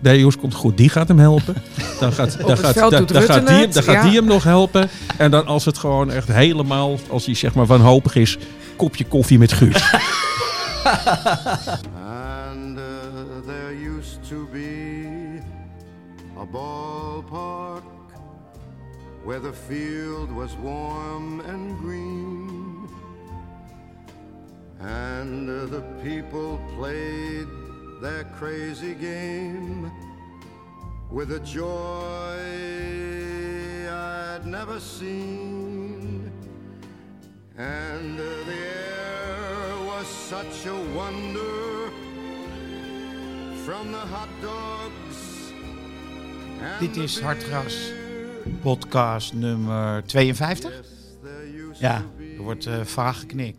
Nee, Jos komt goed. Die gaat hem helpen. Dan gaat, dan gaat, dan, gaat, die, hem- dan gaat ja. die hem nog helpen. En dan als het gewoon echt helemaal, als hij zeg maar wanhopig is, kopje koffie met Guus. And uh, there used to be a ballpark where the field was warm and green. And uh, the people played their crazy game with a joy I'd never seen. And uh, the air was such a wonder from the hot dogs. Dit is Hartgras, podcast nummer 52. Yes, there used Ja, er wordt eh, vaag geknikt.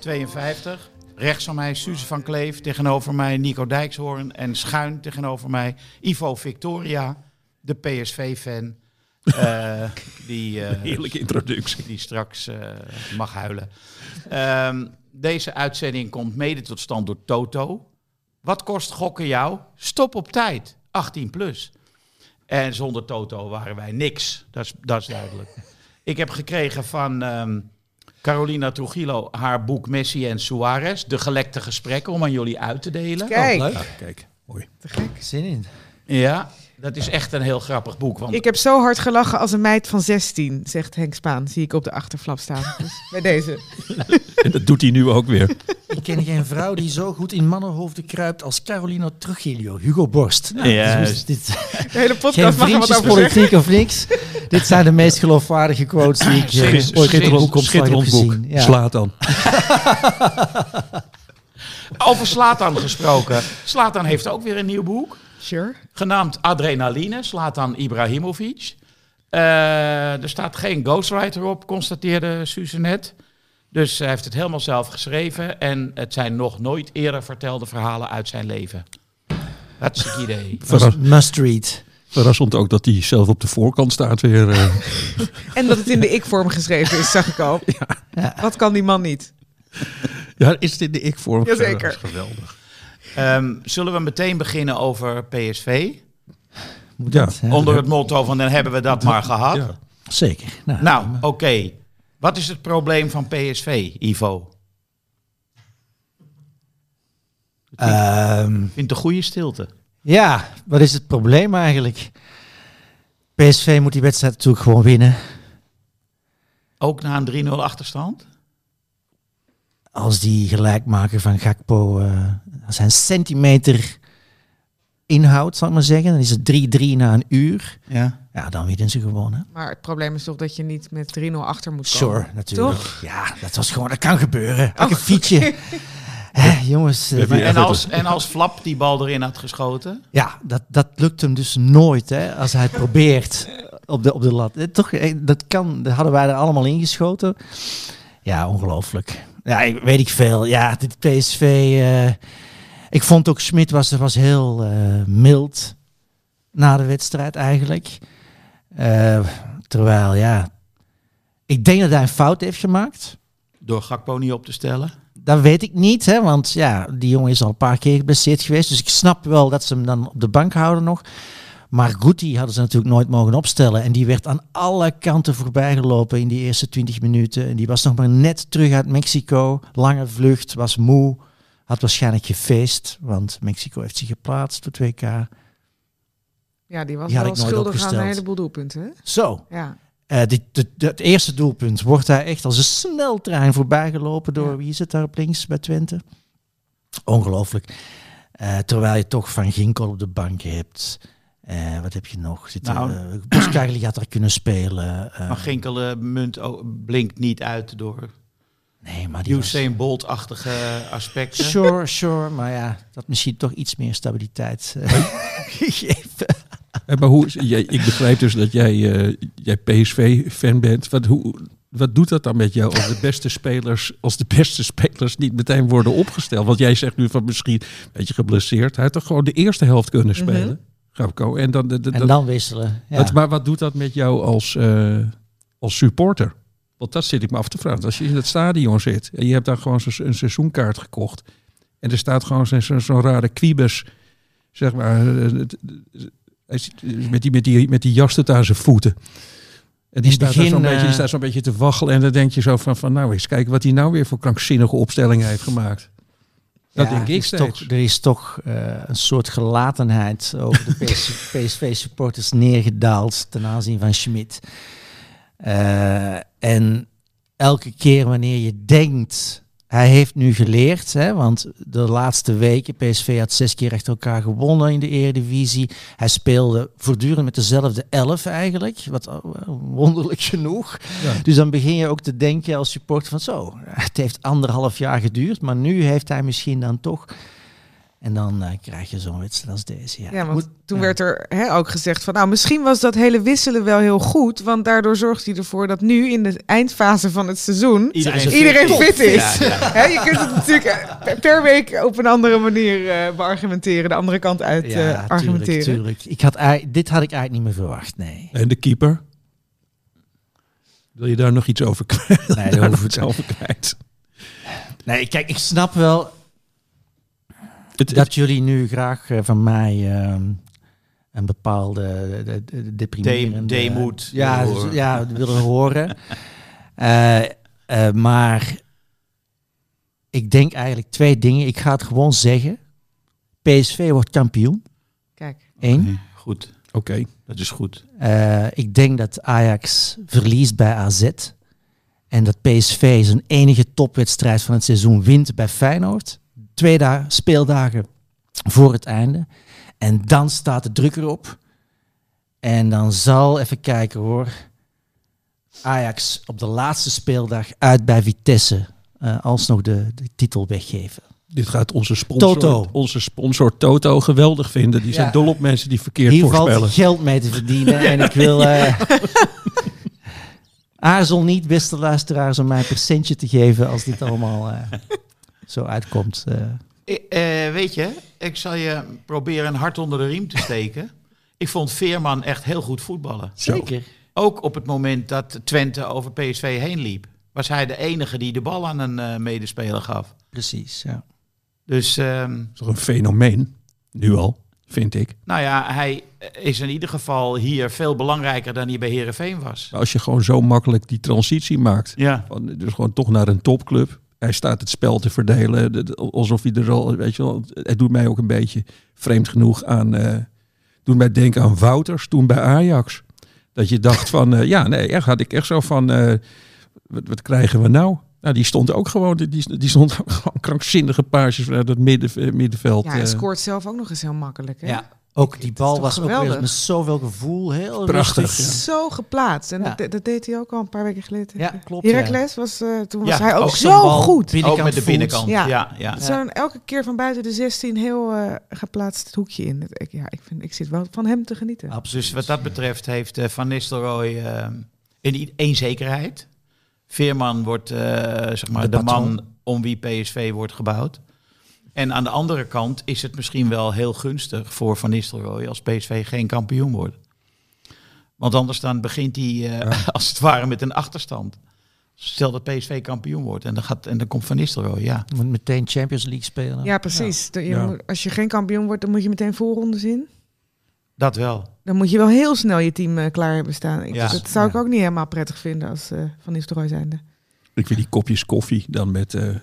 52. Rechts van mij Suze van Kleef, tegenover mij Nico Dijkshoorn en schuin tegenover mij Ivo Victoria, de PSV-fan. eh, die, eh, Heerlijke introductie. die straks eh, mag huilen. Ehm, deze uitzending komt mede tot stand door Toto. Wat kost gokken jou? Stop op tijd. 18 plus. En zonder Toto waren wij niks. Dat is, dat is duidelijk. Ik heb gekregen van ehm, Carolina Trujillo haar boek Messi en Suarez. De gelekte gesprekken om aan jullie uit te delen. Kijk, Ja, kijk, mooi. te gek. Zin in. Ja, dat is echt een heel grappig boek. Want Ik heb zo hard gelachen als een meid van 16, zegt Henk Spaan. Zie ik op de achterflap staan. Dus bij deze. En dat doet hij nu ook weer. Ik ken geen vrouw die zo goed in mannenhoofden kruipt als Carolina Trujillo, Hugo Borst. Nou, Juist. dus dit, De hele geen podcast mag er wat over vriendjespolitiek of niks. dit zijn de meest geloofwaardige quotes die ik eh, ooit in een schitterend- boek. Ja. Slaat dan. over Slatan gesproken. Slatan heeft ook weer een nieuw boek. Sure. Genaamd Adrenaline, Slatan Ibrahimovic. Eh, er staat geen ghostwriter op, constateerde Suze net. Dus hij heeft het helemaal zelf geschreven. En het zijn nog nooit eerder vertelde verhalen uit zijn leven. Hartstikke idee. Verras- Must read. verrassend ook dat hij zelf op de voorkant staat weer. eh. En dat het in de ik-vorm geschreven is, zag ik al. Ja. Wat kan die man niet? ja, is het in de ik-vorm? Jazeker. Dat is geweldig. Ehm, zullen we meteen beginnen over PSV? Moet Ja. dat, hè? Onder het motto van dan hebben we dat maar gehad. Ja. Zeker. Nou, Nou, oké. Wat is het probleem van PSV, Ivo? ehm, Ik vind een goede stilte. ja, wat is het probleem eigenlijk? PSV moet die wedstrijd natuurlijk gewoon winnen. Ook na een 3-0 achterstand? Als die gelijkmaker van Gakpo eh zijn centimeter inhoudt, zal ik maar zeggen. Dan is het 3-3 na een uur. Ja. Ja, dan winnen ze gewoon. Hè? Maar het probleem is toch dat je niet met 3-0 achter moet komen. Sure, natuurlijk. Toch? Ja, dat was gewoon, dat kan gebeuren. Pak Oh, een fietsje. Hè, jongens, eh, En als, en als Flap die bal erin had geschoten? ja, dat, dat lukt hem dus nooit, hè, als hij het probeert op de, op de lat. Eh, Toch, eh, dat kan, dat hadden wij er allemaal ingeschoten. Ja, ongelooflijk. Ja, ik, weet ik veel. Ja, dit PSV... eh, ik vond ook Smit was, was heel eh, mild na de wedstrijd eigenlijk. Eh, terwijl, ja... Ik denk dat hij een fout heeft gemaakt. Door Gakpo niet op te stellen? Dat weet ik niet, hè, want ja, die jongen is al een paar keer geblesseerd geweest. Dus ik snap wel dat ze hem dan op de bank houden nog. Maar Guti hadden ze natuurlijk nooit mogen opstellen. En die werd aan alle kanten voorbijgelopen in die eerste 20 minuten. En die was nog maar net terug uit Mexico. Lange vlucht, was moe. Had waarschijnlijk gefeest, want Mexico heeft zich geplaatst voor 2K. Ja, die was Die had wel ik nooit schuldig aan een heleboel doelpunten. Hè? Zo. Ja. Eh, dit, dit- dit- het eerste doelpunt wordt hij echt als een sneltrein voorbijgelopen door, Ja. wie is het daar op links bij Twente? Ongelooflijk. Eh, terwijl je toch Van Ginkel op de bank hebt. Eh, wat heb je nog? Zit Nou. Boskagli had er kunnen spelen. eh, Maar Ginkel munt blinkt niet uit door nee, maar die was- Usain Bolt-achtige aspecten. Sure, sure. Maar ja, dat misschien toch iets meer stabiliteit eh, gegeven. Eh, Maar hoe, jij, ik begrijp dus dat jij, eh, jij PSV-fan bent. Wat, hoe, wat doet dat dan met jou als de beste spelers, als de beste spelers niet meteen worden opgesteld? Want jij zegt nu van misschien een beetje geblesseerd. Hij had toch gewoon de eerste helft kunnen Mhm. spelen? Gauko. En dan, de, de- En dat- dan wisselen. Ja. dat- maar wat doet dat met jou als, eh, als supporter? Want dat zit ik me af te vragen. Als je in het stadion zit en je hebt daar gewoon een seizoenkaart gekocht. En er staat gewoon zo'n zo, zo'n rare kwiebus, zeg maar, eh, hij zit- met die, met, die, met die jas tot aan zijn voeten. En die In staat, begin, zo'n beetje, die eh, staat zo'n beetje te waggelen. En dan denk je zo van, van nou eens kijken wat hij nou weer voor krankzinnige opstellingen heeft gemaakt. Dat Ja, denk ik is toch, er is toch eh, een soort gelatenheid over de PSV-supporters neergedaald ten aanzien van Schmid. Eh, en elke keer wanneer je denkt, hij heeft nu geleerd, hè, want de laatste weken, PSV had zes keer achter elkaar gewonnen in de Eredivisie. Hij speelde voortdurend met dezelfde elf eigenlijk, wat wonderlijk genoeg. Ja. Dus dan begin je ook te denken als supporter van zo, het heeft anderhalf jaar geduurd, maar nu heeft hij misschien dan toch... En dan eh, krijg je zo'n wedstrijd als deze. Ja, Ja, want Moet- toen ja. werd er hè, ook gezegd van, nou, misschien was dat hele wisselen wel heel goed, want daardoor zorgt hij ervoor dat nu in de eindfase van het seizoen Iedereen iedereen fit fit is. is. Ja, ja. Hè, je kunt het natuurlijk eh, per- week op een andere manier eh, beargumenteren, de andere kant uit eh, tuurlijk, argumenteren. tuurlijk. Ik had, dit had ik eigenlijk niet meer verwacht, nee. En de keeper? Wil je daar nog iets over kwijt? Nee, Daar hoef ik over kwijt? Nee, kijk, ik snap wel Het, dat jullie nu graag eh, van mij ehm, een bepaalde de, de, de deprimerende... De- deemoed ja, willen dus- horen. ja, willen horen. Eh, eh, maar ik denk eigenlijk twee dingen. Ik ga het gewoon zeggen. PSV wordt kampioen. Kijk, Eén. Goed, Oké. dat is goed. Eh, ik denk dat Ajax verliest bij AZ. En dat PSV zijn enige topwedstrijd van het seizoen wint bij Feyenoord. Twee dagen, speeldagen voor het einde. En dan staat de druk erop. En dan zal, even kijken hoor, Ajax op de laatste speeldag uit bij Vitesse eh, alsnog de, de titel weggeven. Dit gaat onze sponsor, Toto. onze sponsor Toto geweldig vinden. Die zijn dol op mensen die verkeerd Hier voorspellen. valt geld mee te verdienen. En ik wil. eh, aarzel niet, beste luisteraars, om mij een percentje te geven als dit allemaal eh, zo uitkomt. eh. Eh, eh, weet je, ik zal je proberen een hart onder de riem te steken. ik vond Veerman echt heel goed voetballen. Zeker. Ook op het moment dat Twente over PSV heen liep. Was hij de enige die de bal aan een eh, medespeler gaf. Precies. Ja. Dus ehm, Dat is toch een fenomeen, nu al, vind ik. nou ja, hij is in ieder geval hier veel belangrijker dan hij bij Herenveen was. Maar als je gewoon zo makkelijk die transitie maakt, Ja, van, dus gewoon toch naar een topclub. Hij staat het spel te verdelen, de- de- alsof hij er al, weet je wel, het doet mij ook een beetje vreemd genoeg aan, eh doet mij denken aan Wouters toen bij Ajax. Dat je dacht van, eh, ja, nee, echt had ik echt zo van, eh, wat, wat krijgen we nou? Nou, die stond ook gewoon, die, die stond ook gewoon krankzinnige paasjes vanuit het midden, middenveld. ja, hij scoort zelf ook nog eens heel makkelijk. Hè? ja. Ook die bal was ook weer met zoveel gevoel. Heel Prachtig, ja. Zo geplaatst. En Ja. dat, dat deed hij ook al een paar weken geleden. Ja, klopt. ja. Heracles was, eh, toen was hij ook, zo goed. binnenkant ook met de binnenkant. Ja. Ja, ja. Zo'n elke keer van buiten de 16 heel eh, geplaatst het hoekje in. Ik, ja, ik, vind, ik zit wel van hem te genieten. Absoluut. Dus wat dat betreft heeft eh, Van Nistelrooy eh, in één zekerheid. Veerman wordt eh, zeg maar De man om wie PSV wordt gebouwd. En aan de andere kant is het misschien wel heel gunstig voor Van Nistelrooy als PSV geen kampioen wordt. Want anders dan begint hij eh, als het ware met een achterstand. Stel dat PSV kampioen wordt en dan, gaat, en dan komt Van Nistelrooy, ja. Moet meteen Champions League spelen. Ja, precies. De- je Ja. moet- als je geen kampioen wordt, dan moet je meteen voorrondes in. Dat wel. Dan moet je wel heel snel je team eh, klaar hebben staan. Ik, Ja. Dat zou ik ook niet helemaal prettig vinden als eh Van Nistelrooy zijnde. Ik vind die kopjes koffie dan met, eh,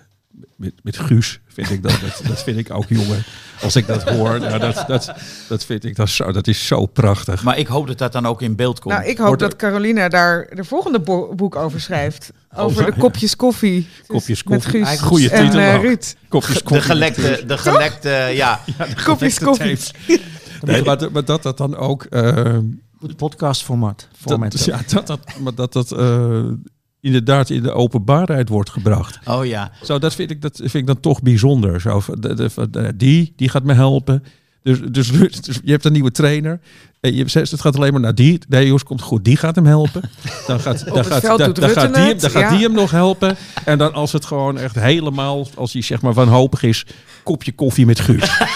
met, met Guus vind ik dat, dat, dat vind ik ook jongen. Als ik dat hoor, nou, dat, dat, dat vind ik dat zo, dat is zo prachtig. Maar ik hoop dat dat dan ook in beeld komt. Nou, ik hoop Wordt er- dat Carolina daar de volgende bo- boek over schrijft. Over de kopjes koffie. Dus Kopjes Met koffie. Guus Goeie en titel eh, ook. Ruud. Kopjes de koffie gelekte, met Guus. de gelekte, ja. Kopjes Gelekte koffie. Nee, maar, dat- maar dat dat dan ook... eh, Goed podcastformat. Format. dat, ja, dat dat, maar dat, dat eh, inderdaad in de openbaarheid wordt gebracht. Oh ja. Zo, dat vind ik, dat vind ik dan toch bijzonder. Zo, die, die gaat me helpen. Dus, dus, dus je hebt een nieuwe trainer. En je zegt, het gaat alleen maar naar die. Nee, jongens, komt goed. Die gaat hem helpen. Dan gaat, dan gaat, dan, gaat, die, hem- dan gaat ja. die hem nog helpen. En dan als het gewoon echt helemaal, als hij zeg maar wanhopig is, kopje koffie met Guus.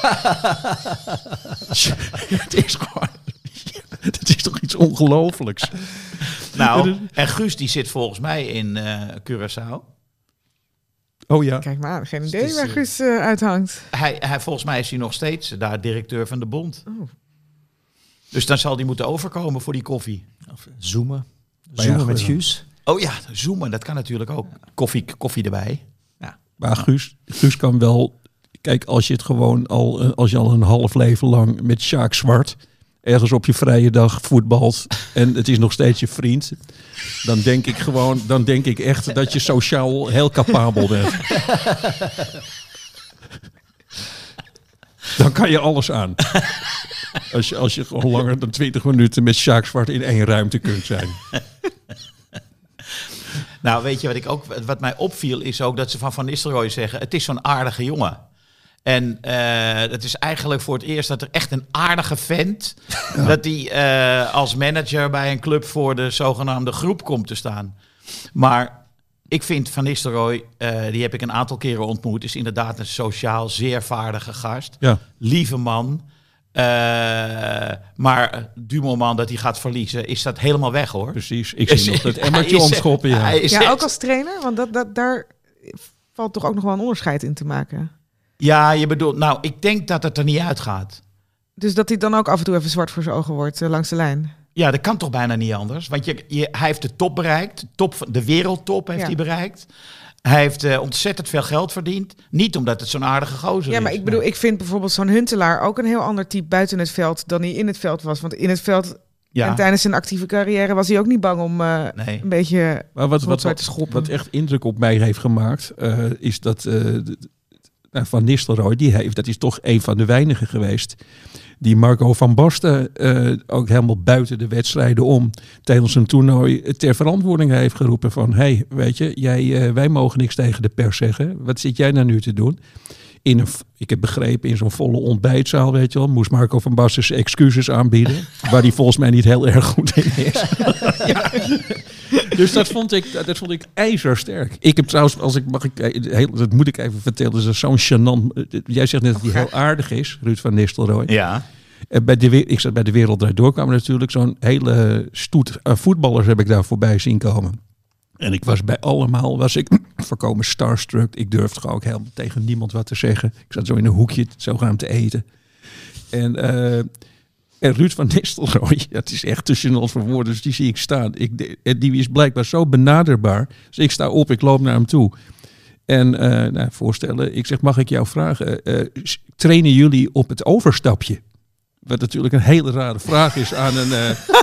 het is gewoon, het is toch iets ongelooflijks. Nou, en Guus die zit volgens mij in eh Curaçao. Oh ja. Kijk maar aan, geen het idee is, waar eh, Guus eh, uithangt. Hij, hij, volgens mij is hij nog steeds daar directeur van de bond. Oh. Dus dan zal hij moeten overkomen voor die koffie. Of zoomen. Zoomen ja, met Guus. Oh ja, zoomen, dat kan natuurlijk ook. Koffie, koffie erbij. Maar Guus, Guus kan wel. Kijk, als je het gewoon al, als je al een half leven lang met Sjaak Zwart ergens op je vrije dag voetbalt en het is nog steeds je vriend, dan denk ik gewoon, dan denk ik echt dat je sociaal heel capabel bent. Dan kan je alles aan. Als je, als je gewoon langer dan 20 minuten met Sjaak Zwart in één ruimte kunt zijn. Nou, weet je wat ik ook, wat mij opviel, is ook dat ze van Van Nistelrooy zeggen: het is zo'n aardige jongen. En eh het is eigenlijk voor het eerst dat er echt een aardige vent, dat die eh, als manager bij een club voor de zogenaamde groep komt te staan. Maar ik vind Van Nistelrooy, eh, die heb ik een aantal keren ontmoet, is inderdaad een sociaal zeer vaardige gast. Ja. Lieve man. Eh, maar du moment dat hij gaat verliezen, is dat helemaal weg hoor. Precies. Ik zie nog dat Hij emmertje omschoppen. Ja. hij is Ja, ook als trainer, want dat, dat, daar valt toch ook nog wel een onderscheid in te maken. Ja, je bedoelt, nou, ik denk dat het er niet uitgaat. Dus dat hij dan ook af en toe even zwart voor zijn ogen wordt eh, langs de lijn. Ja, dat kan toch bijna niet anders. Want je, je, hij heeft de top bereikt. Top, van- de wereldtop heeft Ja. hij bereikt. Hij heeft eh, ontzettend veel geld verdiend. Niet omdat het zo'n aardige gozer Ja, is. maar ik bedoel, ik vind bijvoorbeeld zo'n Huntelaar ook een heel ander type buiten het veld dan hij in het veld was. Want in het veld Ja, en tijdens zijn actieve carrière was hij ook niet bang om eh, nee. een beetje Maar wat, wat, te wat, schoppen. wat echt indruk op mij heeft gemaakt, eh, is dat Van Nistelrooy, die heeft, dat is toch een van de weinigen geweest, die Marco van Basten eh, ook helemaal buiten de wedstrijden om tijdens een toernooi ter verantwoording heeft geroepen van, hey, weet je, jij, eh, wij mogen niks tegen de pers zeggen. Wat zit jij nou nu te doen? In een, ik heb begrepen, in zo'n volle ontbijtzaal, weet je wel, moest Marco van Basten zijn excuses aanbieden, waar hij volgens mij niet heel erg goed in is. Dus dat vond ik, dat vond ik ijzersterk. Ik heb trouwens, als ik mag ik, eh, heel, dat moet ik even vertellen, dat is zo'n gênant. eh, Jij zegt net dat hij heel aardig is, Ruud van Nistelrooy. Ja. En bij de, ik zat bij de Wereld Draait Door, kwamen natuurlijk zo'n hele stoet voetballers heb ik daar voorbij zien komen. En ik was bij allemaal, was ik voorkomen starstruck. Ik durfde gewoon ook helemaal tegen niemand wat te zeggen. Ik zat zo in een hoekje zogenaamd te eten. En, eh, en Ruud van Nistelrooy, het is echt tussen voor woorden, dus die zie ik staan. Ik, die is blijkbaar zo benaderbaar. Dus ik sta op, ik loop naar hem toe. En eh, nou, voorstellen, ik zeg, mag ik jou vragen, eh, s- trainen jullie op het overstapje? Wat natuurlijk een hele rare vraag is aan een... eh,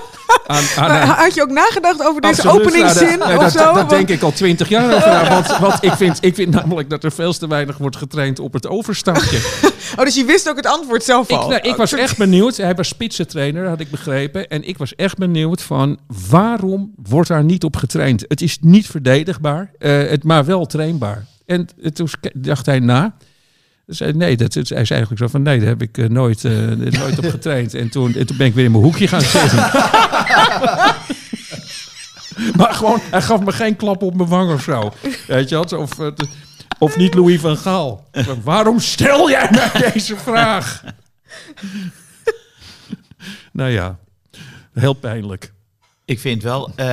aan, aan een had je ook nagedacht over deze openingszin ja, dat, of dat, zo? dat, Want- denk ik al twintig jaar over. na, Want, want ik, vind, ik vind namelijk dat er veel te weinig wordt getraind op het overstapje. Oh, dus je wist ook het antwoord zelf ik, al? nou, ik was echt benieuwd. Hij was spitsentrainer, had ik begrepen. En ik was echt benieuwd van waarom wordt daar niet op getraind? Het is niet verdedigbaar, eh, het, maar wel trainbaar. En eh, toen dacht hij na. Zei, nee, dat, zei eigenlijk zo van nee, daar heb ik eh, nooit, eh, nooit op getraind. En toen, en toen ben ik weer in mijn hoekje gaan zitten. maar gewoon, hij gaf me geen klap op mijn wang of zo. Weet je wat? Of, eh, of niet Louis van Gaal. Waarom stel jij mij deze vraag? nou ja, heel pijnlijk. Ik vind wel, eh,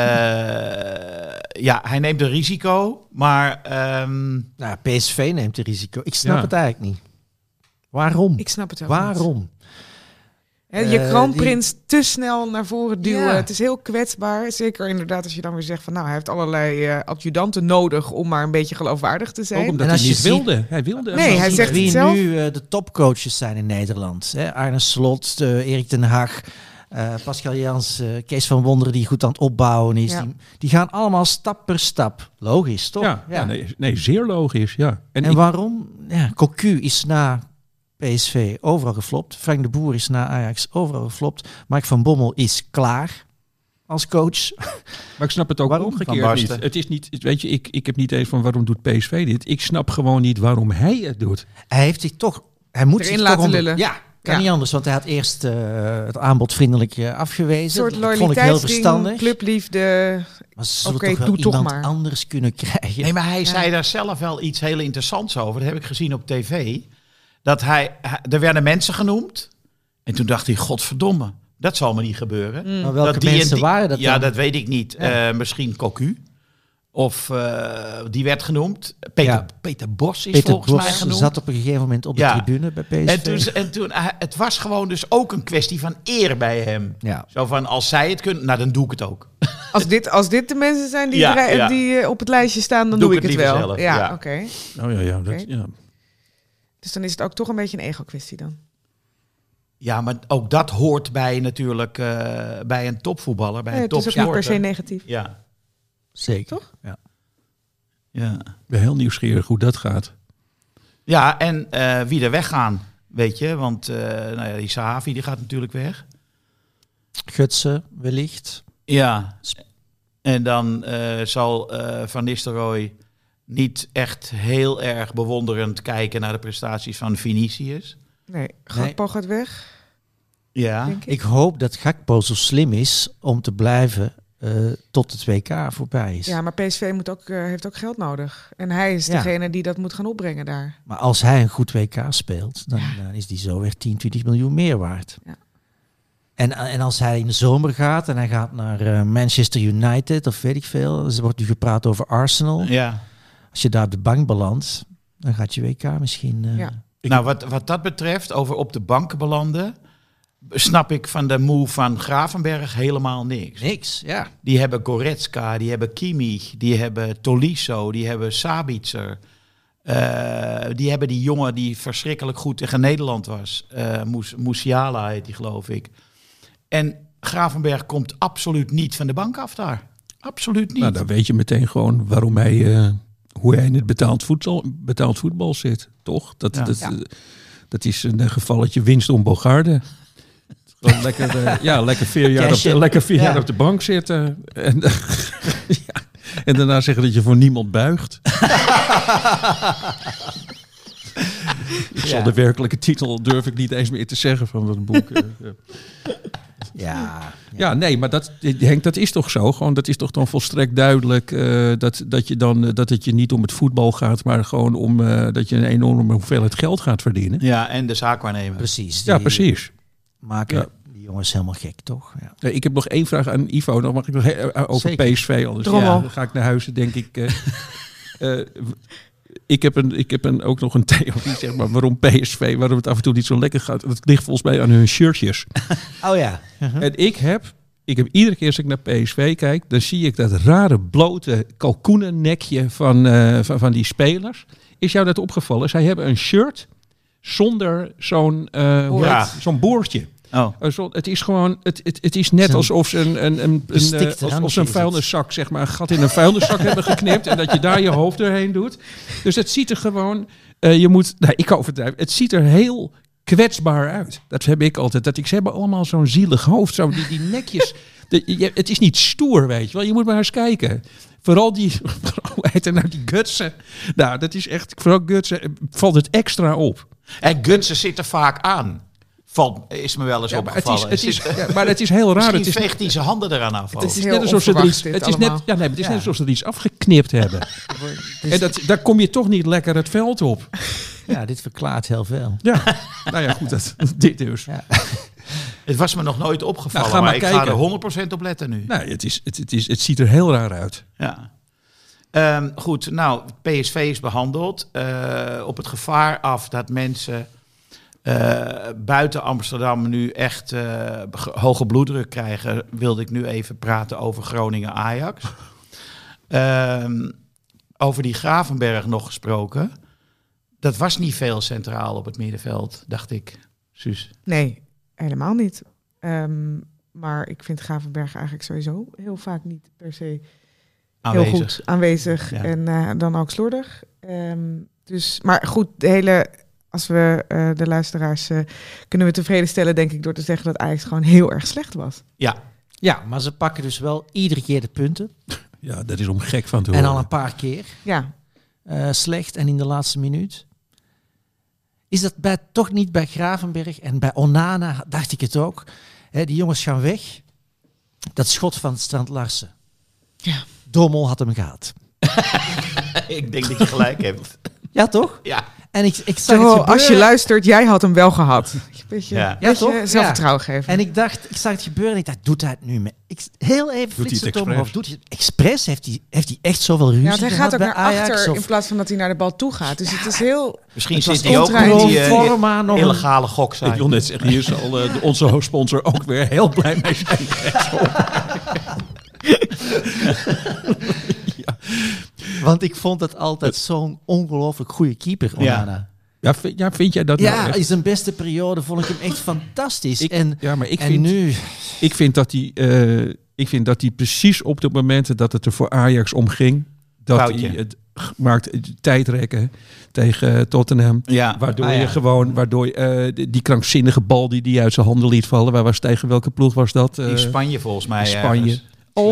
ja, hij neemt een risico, maar ehm, Nou, PSV neemt het risico. Ik snap Ja. het eigenlijk niet. Waarom? Ik snap het wel niet. Waarom? Hè, je Eh, kroonprins te snel naar voren duwen. Ja. Het is heel kwetsbaar. Zeker inderdaad als je dan weer zegt van... nou, hij heeft allerlei eh, adjudanten nodig... om maar een beetje geloofwaardig te Ook zijn. omdat En hij niet ziet- wilde. Hij wilde Nee, hij zegt het wie zelf. nu eh, de topcoaches zijn in Nederland. Hè? Arne Slot, Erik ten Hag, eh, Pascal Jans, eh, Kees van Wonderen die goed aan het opbouwen is. Ja. Die, die gaan allemaal stap per stap. Logisch, toch? Ja, ja. nee, nee, zeer logisch. Ja. En, En ik- waarom? Ja, Cocu is na PSV overal geflopt. Frank de Boer is na Ajax overal geflopt. Mark van Bommel is klaar als coach. maar ik snap het ook Waarom? Van omgekeerd niet. Het is niet, weet je, ik, ik heb niet eens van waarom doet PSV dit. Ik snap gewoon niet waarom hij het doet. Hij heeft zich toch... Hij moet Erin zich laten toch onder- lullen. Ja, kan Ja. niet anders. Want hij had eerst eh, het aanbod vriendelijk eh, Een afgewezen. soort dat vond ik heel loyaliteitsding, verstandig. clubliefde. Maar ze zullen Oké, toch wel doe toch iemand maar. anders kunnen krijgen. Nee, maar hij Ja. zei daar zelf wel iets heel interessants over. Dat heb ik gezien op tv. Dat hij, er werden mensen genoemd. En toen dacht hij, godverdomme, dat zal me niet gebeuren. Mm. Maar welke dat die en mensen die- waren dat Ja, dan? dat weet ik niet. Ja. Eh, misschien Cocu. Of eh, die werd genoemd. Peter, Ja. Peter Bos is Peter volgens mij genoemd. zat op een gegeven moment op de Ja. tribune bij PSV. en toen, en toen, het was gewoon dus ook een kwestie van eer bij hem. ja. Zo van, als zij het kunnen, nou dan doe ik het ook. Als dit, als dit de mensen zijn die, Ja, er- ja. die eh, op het lijstje staan... dan Doe doe, ik ik het het wel. zelf, ja, ja. oké. Oh ja, ja, dat, Oké. ja. Dus dan is het ook toch een beetje een ego-kwestie dan. Ja, maar ook dat hoort bij natuurlijk eh, bij een topvoetballer, bij Nee, een het is ook niet per se topsporter. negatief. Ja, Zeker. Toch? Ja. ja. Ik ben heel nieuwsgierig hoe dat gaat. ja, en eh, wie er weggaan, weet je. Want eh, nou ja, die Sahavi die gaat natuurlijk weg. Gutsen, wellicht. Ja, en dan eh, zal eh, Van Nistelrooy niet echt heel erg bewonderend kijken naar de prestaties van Vinicius. Nee, Gakpo gaat weg, Ja. Ik hoop dat Gakpo zo slim is om te blijven eh, tot het WK voorbij is. Ja, maar PSV moet ook, eh, heeft ook geld nodig. En hij is Ja. degene die dat moet gaan opbrengen daar. Maar als hij een goed WK speelt, dan, dan is die zo weer 10, 20 miljoen meer waard. Ja. En, en als hij in de zomer gaat en hij gaat naar eh, Manchester United of weet ik veel, er wordt nu gepraat over Arsenal. ja. Als je daar op de bank belandt, dan gaat je WK misschien... eh, Ja. Nou, wat, wat dat betreft, over op de banken belanden, snap ik van de move van Gravenberg helemaal niks. Niks, ja. Die hebben Goretzka, die hebben Kimmich, die hebben Tolisso, die hebben Sabitzer. Eh, die hebben die jongen die verschrikkelijk goed tegen Nederland was. Eh Moes, Musiala heet die, geloof ik. En Gravenberg komt absoluut niet van de bank af daar. Absoluut niet. Nou, dan weet je meteen gewoon waarom hij, eh, hoe hij in het betaald voedsel, betaald voetbal zit. Toch? Dat, Ja. dat, Ja. dat is een gevalletje winst om Bogarde. Lekker, eh, ja, lekker vier, jaar op, de- lekker vier Ja. jaar op de bank zitten. En, ja, en daarna zeggen dat je voor niemand buigt. ik zal Ja. de werkelijke titel durf ik niet eens meer te zeggen van dat boek. eh, eh. Ja, Ja, nee, maar dat, Henk, dat is toch zo? Gewoon, dat is toch dan volstrekt duidelijk eh, dat, dat, je dan, dat het je niet om het voetbal gaat, maar gewoon om eh, dat je een enorme hoeveelheid geld gaat verdienen. Ja, en de zaakwaarnemer. precies. Ja, precies. Maken Ja. die jongens helemaal gek, toch? Ja. Ik heb nog één vraag aan Ivo. Dan mag ik nog eh, over Zeker. PSV. Anders ja, dan ga ik naar huis, denk ik. eh, eh, ik heb, een, ik heb een, ook nog een theorie, zeg maar, waarom PSV, waarom het af en toe niet zo lekker gaat. Dat ligt volgens mij aan hun shirtjes. Oh ja. En ik heb, ik heb iedere keer als ik naar PSV kijk, dan zie ik dat rare blote kalkoenennekje van, van, van die spelers. Is jou dat opgevallen? Zij hebben een shirt zonder zo'n Ja. zo'n boordje. Oh. Eh, Het is gewoon, het, het, het is net alsof ze een, een, een, een, eh, alsof ze een vuilniszak, zeg maar, een gat in een vuilniszak hebben geknipt en dat je daar je hoofd doorheen doet. Dus het ziet er gewoon, eh, je moet, nou, ik overdrijf, het ziet er heel kwetsbaar uit. Dat heb ik altijd. Dat ik, ze hebben allemaal zo'n zielig hoofd, zo die, die nekjes. De, je, het is niet stoer, weet je wel. Je moet maar eens kijken. Vooral die, het nou, die gutsen. Nou, dat is echt, vooral gutsen, valt het extra op. En Gunsen zit er vaak aan. Valt, is me wel eens Ja, maar, het is, opgevallen. het is, ja, maar het is heel raar. Misschien Het is, veegt hij zijn handen eraan af. Het is net alsof ze er iets, dit het is net, ja, nee, maar het is Ja. net alsof ze er iets afgeknipt hebben. En dat, daar kom je toch niet lekker het veld op. ja, dit verklaart heel veel. Ja, nou ja, goed, dat, dit dus. Ja. Het was me nog nooit opgevallen, Nou, ga maar, maar ik ga kijken. er 100% op letten nu. Nee, het, is, het, het, is, het ziet er heel raar uit. Ja. Ehm, goed, nou, PSV is behandeld. Eh, op het gevaar af dat mensen eh, buiten Amsterdam nu echt eh, ge- hoge bloeddruk krijgen, wilde ik nu even praten over Groningen-Ajax. Ehm, over die Gravenberg nog gesproken. Dat was niet veel centraal op het middenveld, dacht ik. Suus. Nee, helemaal niet. Ehm, maar ik vind Gravenberg eigenlijk sowieso heel vaak niet per se Aanwezig. heel goed aanwezig. Ja. En eh, dan ook slordig. Ehm, dus, maar goed, de hele, als we eh, de luisteraars eh, kunnen we tevreden stellen, denk ik, door te zeggen dat Ajax gewoon heel erg slecht was. Ja, Ja, maar ze pakken dus wel iedere keer de punten. Ja, dat is om gek van te En horen. al een paar keer Ja, eh, slecht en in de laatste minuut. Is dat bij, toch niet bij Gravenberg en bij Onana, dacht ik het ook. Hè, die jongens gaan weg. Dat schot van Strand Larsen. Ja. Dommel had hem gehad. ik denk dat je gelijk hebt. Ja, toch? Ja, En ik, ik zag Zo, het gebeuren. als je luistert, jij had hem wel gehad. Beetje, Ja. Ja, beetje toch? zelfvertrouwen geven. En ik dacht, ik zag het gebeuren en ik dacht, doet hij het nu? Met, ik, heel even hij flitsen het het om expres? of doet hij het expres? Heeft hij, heeft hij echt zoveel ruzie ja, want hij gaat ook naar Ajax? achter Of- in plaats van dat hij naar de bal toe gaat. Dus het is heel... misschien zit hij ook in die eh, Forma nog een- illegale Ik goksite. wil net zeggen, hier zal eh, onze hoofdsponsor ook weer heel blij mee zijn. Want ik vond het altijd zo'n ongelooflijk goede keeper, Ja. Onana. Ja, vind, ja, vind jij dat Ja, nou echt? in zijn beste periode vond ik hem echt fantastisch. Ik- en ja, maar ik en vind, nu... ik vind dat hij, eh, ik vind dat hij precies op de momenten dat het er voor Ajax om ging, dat Foutje. hij het maakt het tijdrekken tegen Tottenham. Ja, Waardoor Ah, ja. je gewoon, waardoor je, eh, die, krankzinnige bal die hij uit zijn handen liet vallen. Waar was tegen welke ploeg was dat? in Eh, Spanje volgens mij. Spanje.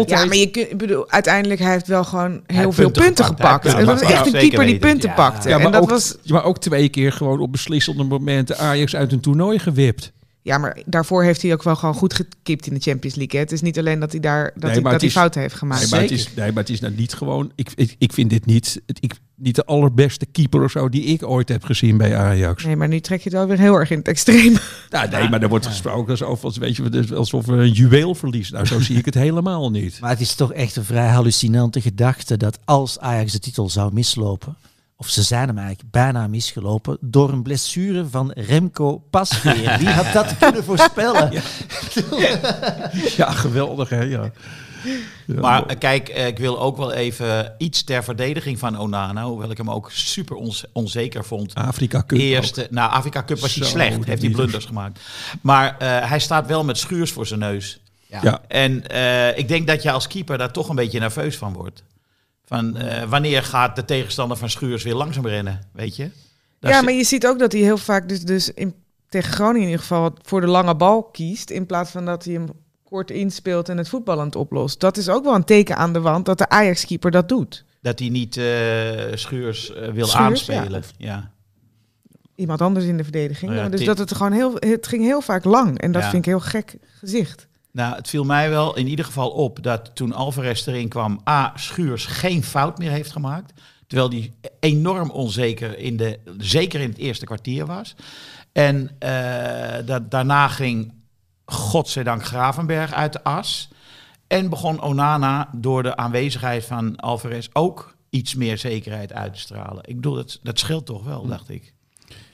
Ja, maar je kunt, ik bedoel, uiteindelijk hij heeft wel gewoon heel veel punten punten, gepakt. gepakt. En dat is echt een keeper die punten. Ja. pakte. Ja, en maar dat ook, was, maar ook twee keer gewoon op beslissende momenten Ajax uit een toernooi gewipt. ja, maar daarvoor heeft hij ook wel gewoon goed gekipt in de Champions League. Hè. Het is niet alleen dat hij daar dat Nee, hij, maar dat hij het is- fouten heeft gemaakt. Nee, maar, het is, nee, maar het is nou niet gewoon. Ik, ik, ik vind dit niet, het, ik, niet de allerbeste keeper of zo die ik ooit heb gezien bij Ajax. Nee, maar nu trek je het wel weer heel erg in het extreem. Nou, nee, maar er wordt gesproken alsof, als, weet je, dus alsof we een juweel verliezen. Nou, zo zie ik het helemaal niet. Maar het is toch echt een vrij hallucinante gedachte dat als Ajax de titel zou mislopen, of ze zijn hem eigenlijk bijna misgelopen, door een blessure van Remco Pasveer. Wie had dat kunnen voorspellen? Ja, geweldig hè. Ja. Ja, Maar eh, kijk, eh, ik wil ook wel even iets ter verdediging van Onana. Hoewel ik hem ook super onzeker vond. Afrika Cup. ook. Eerste, nou, Afrika Cup was hij slecht. Heeft hij niet. blunders gemaakt. Maar eh, hij staat wel met schuurs voor zijn neus. Ja. En eh, ik denk dat je als keeper daar toch een beetje nerveus van wordt. Van eh, wanneer gaat de tegenstander van Schuurs weer langzaam rennen, weet je? Daar ja, maar je ziet ook dat hij heel vaak dus, dus in, tegen Groningen in ieder geval voor de lange bal kiest. In plaats van dat hij hem kort inspeelt en het voetballend oplost. Dat is ook wel een teken aan de wand dat de Ajax-keeper dat doet. Dat hij niet eh, Schuurs eh, wil Schuurs, aanspelen. Ja. Iemand anders in de verdediging. Nou ja, dus dat het gewoon heel, het ging heel vaak lang. En dat Ja. vind ik heel gek gezicht. Nou, het viel mij wel in ieder geval op dat toen Alvarez erin kwam, A. Schuurs geen fout meer heeft gemaakt. Terwijl die enorm onzeker, in de, zeker in het eerste kwartier was. En eh, dat, daarna ging, godzijdank, Gravenberg uit de as. En begon Onana door de aanwezigheid van Alvarez ook iets meer zekerheid uit te stralen. Ik bedoel, dat, dat scheelt toch wel, dacht ik.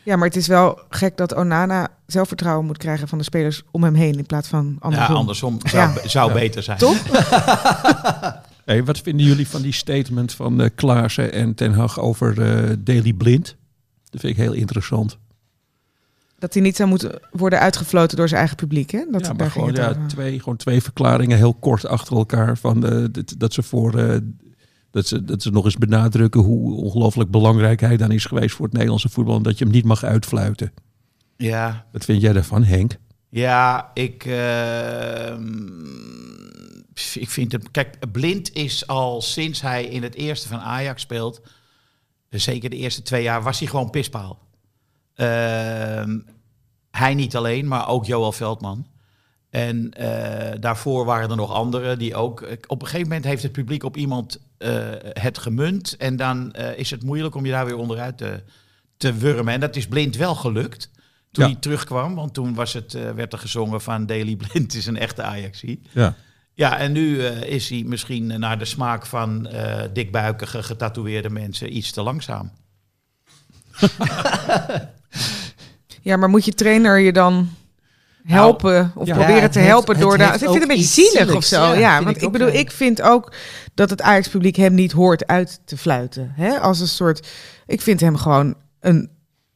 Ja, maar het is wel gek dat Onana zelfvertrouwen moet krijgen van de spelers om hem heen in plaats van andersom. Ja, andersom zou, Ja. zou Ja. beter zijn. Toch? Hey, wat vinden jullie van die statement van eh Klaassen en Ten Hag over eh Daily Blind? Dat vind ik heel interessant. Dat hij niet zou moeten worden uitgefloten door zijn eigen publiek. Hè? Dat, ja, maar gewoon, ja, over. twee, gewoon twee verklaringen heel kort achter elkaar. Van, eh, dat, dat ze voor eh, dat, ze, dat ze nog eens benadrukken hoe ongelooflijk belangrijk hij dan is geweest voor het Nederlandse voetbal. En dat je hem niet mag uitfluiten. Ja, Wat vind jij daarvan, Henk? Ja, ik, ehm, ik vind het. Kijk, Blind is al sinds hij in het eerste van Ajax speelt. dus Zeker de eerste twee jaar was hij gewoon pispaal. Ehm, hij niet alleen, maar ook Joel Veldman. En eh, daarvoor waren er nog anderen die ook. Op een gegeven moment heeft het publiek op iemand eh, het gemunt. En dan eh, is het moeilijk om je daar weer onderuit te, te wurmen. En dat is blind wel gelukt. Toen Ja. hij terugkwam, want toen was het, werd er gezongen van Daily Blind is een echte Ajaxie. Ja. Ja, en nu is hij misschien naar de smaak van dikbuikige, getatoeëerde mensen iets te langzaam. Ja, maar moet je trainer je dan helpen of ja. proberen Ja, te helpen door de... heeft Ik vind het een beetje zielig of zo. ja, want ik bedoel, ik vind ook dat het Ajax-publiek hem niet hoort uit te fluiten. Hè? Als een soort... Ik vind hem gewoon een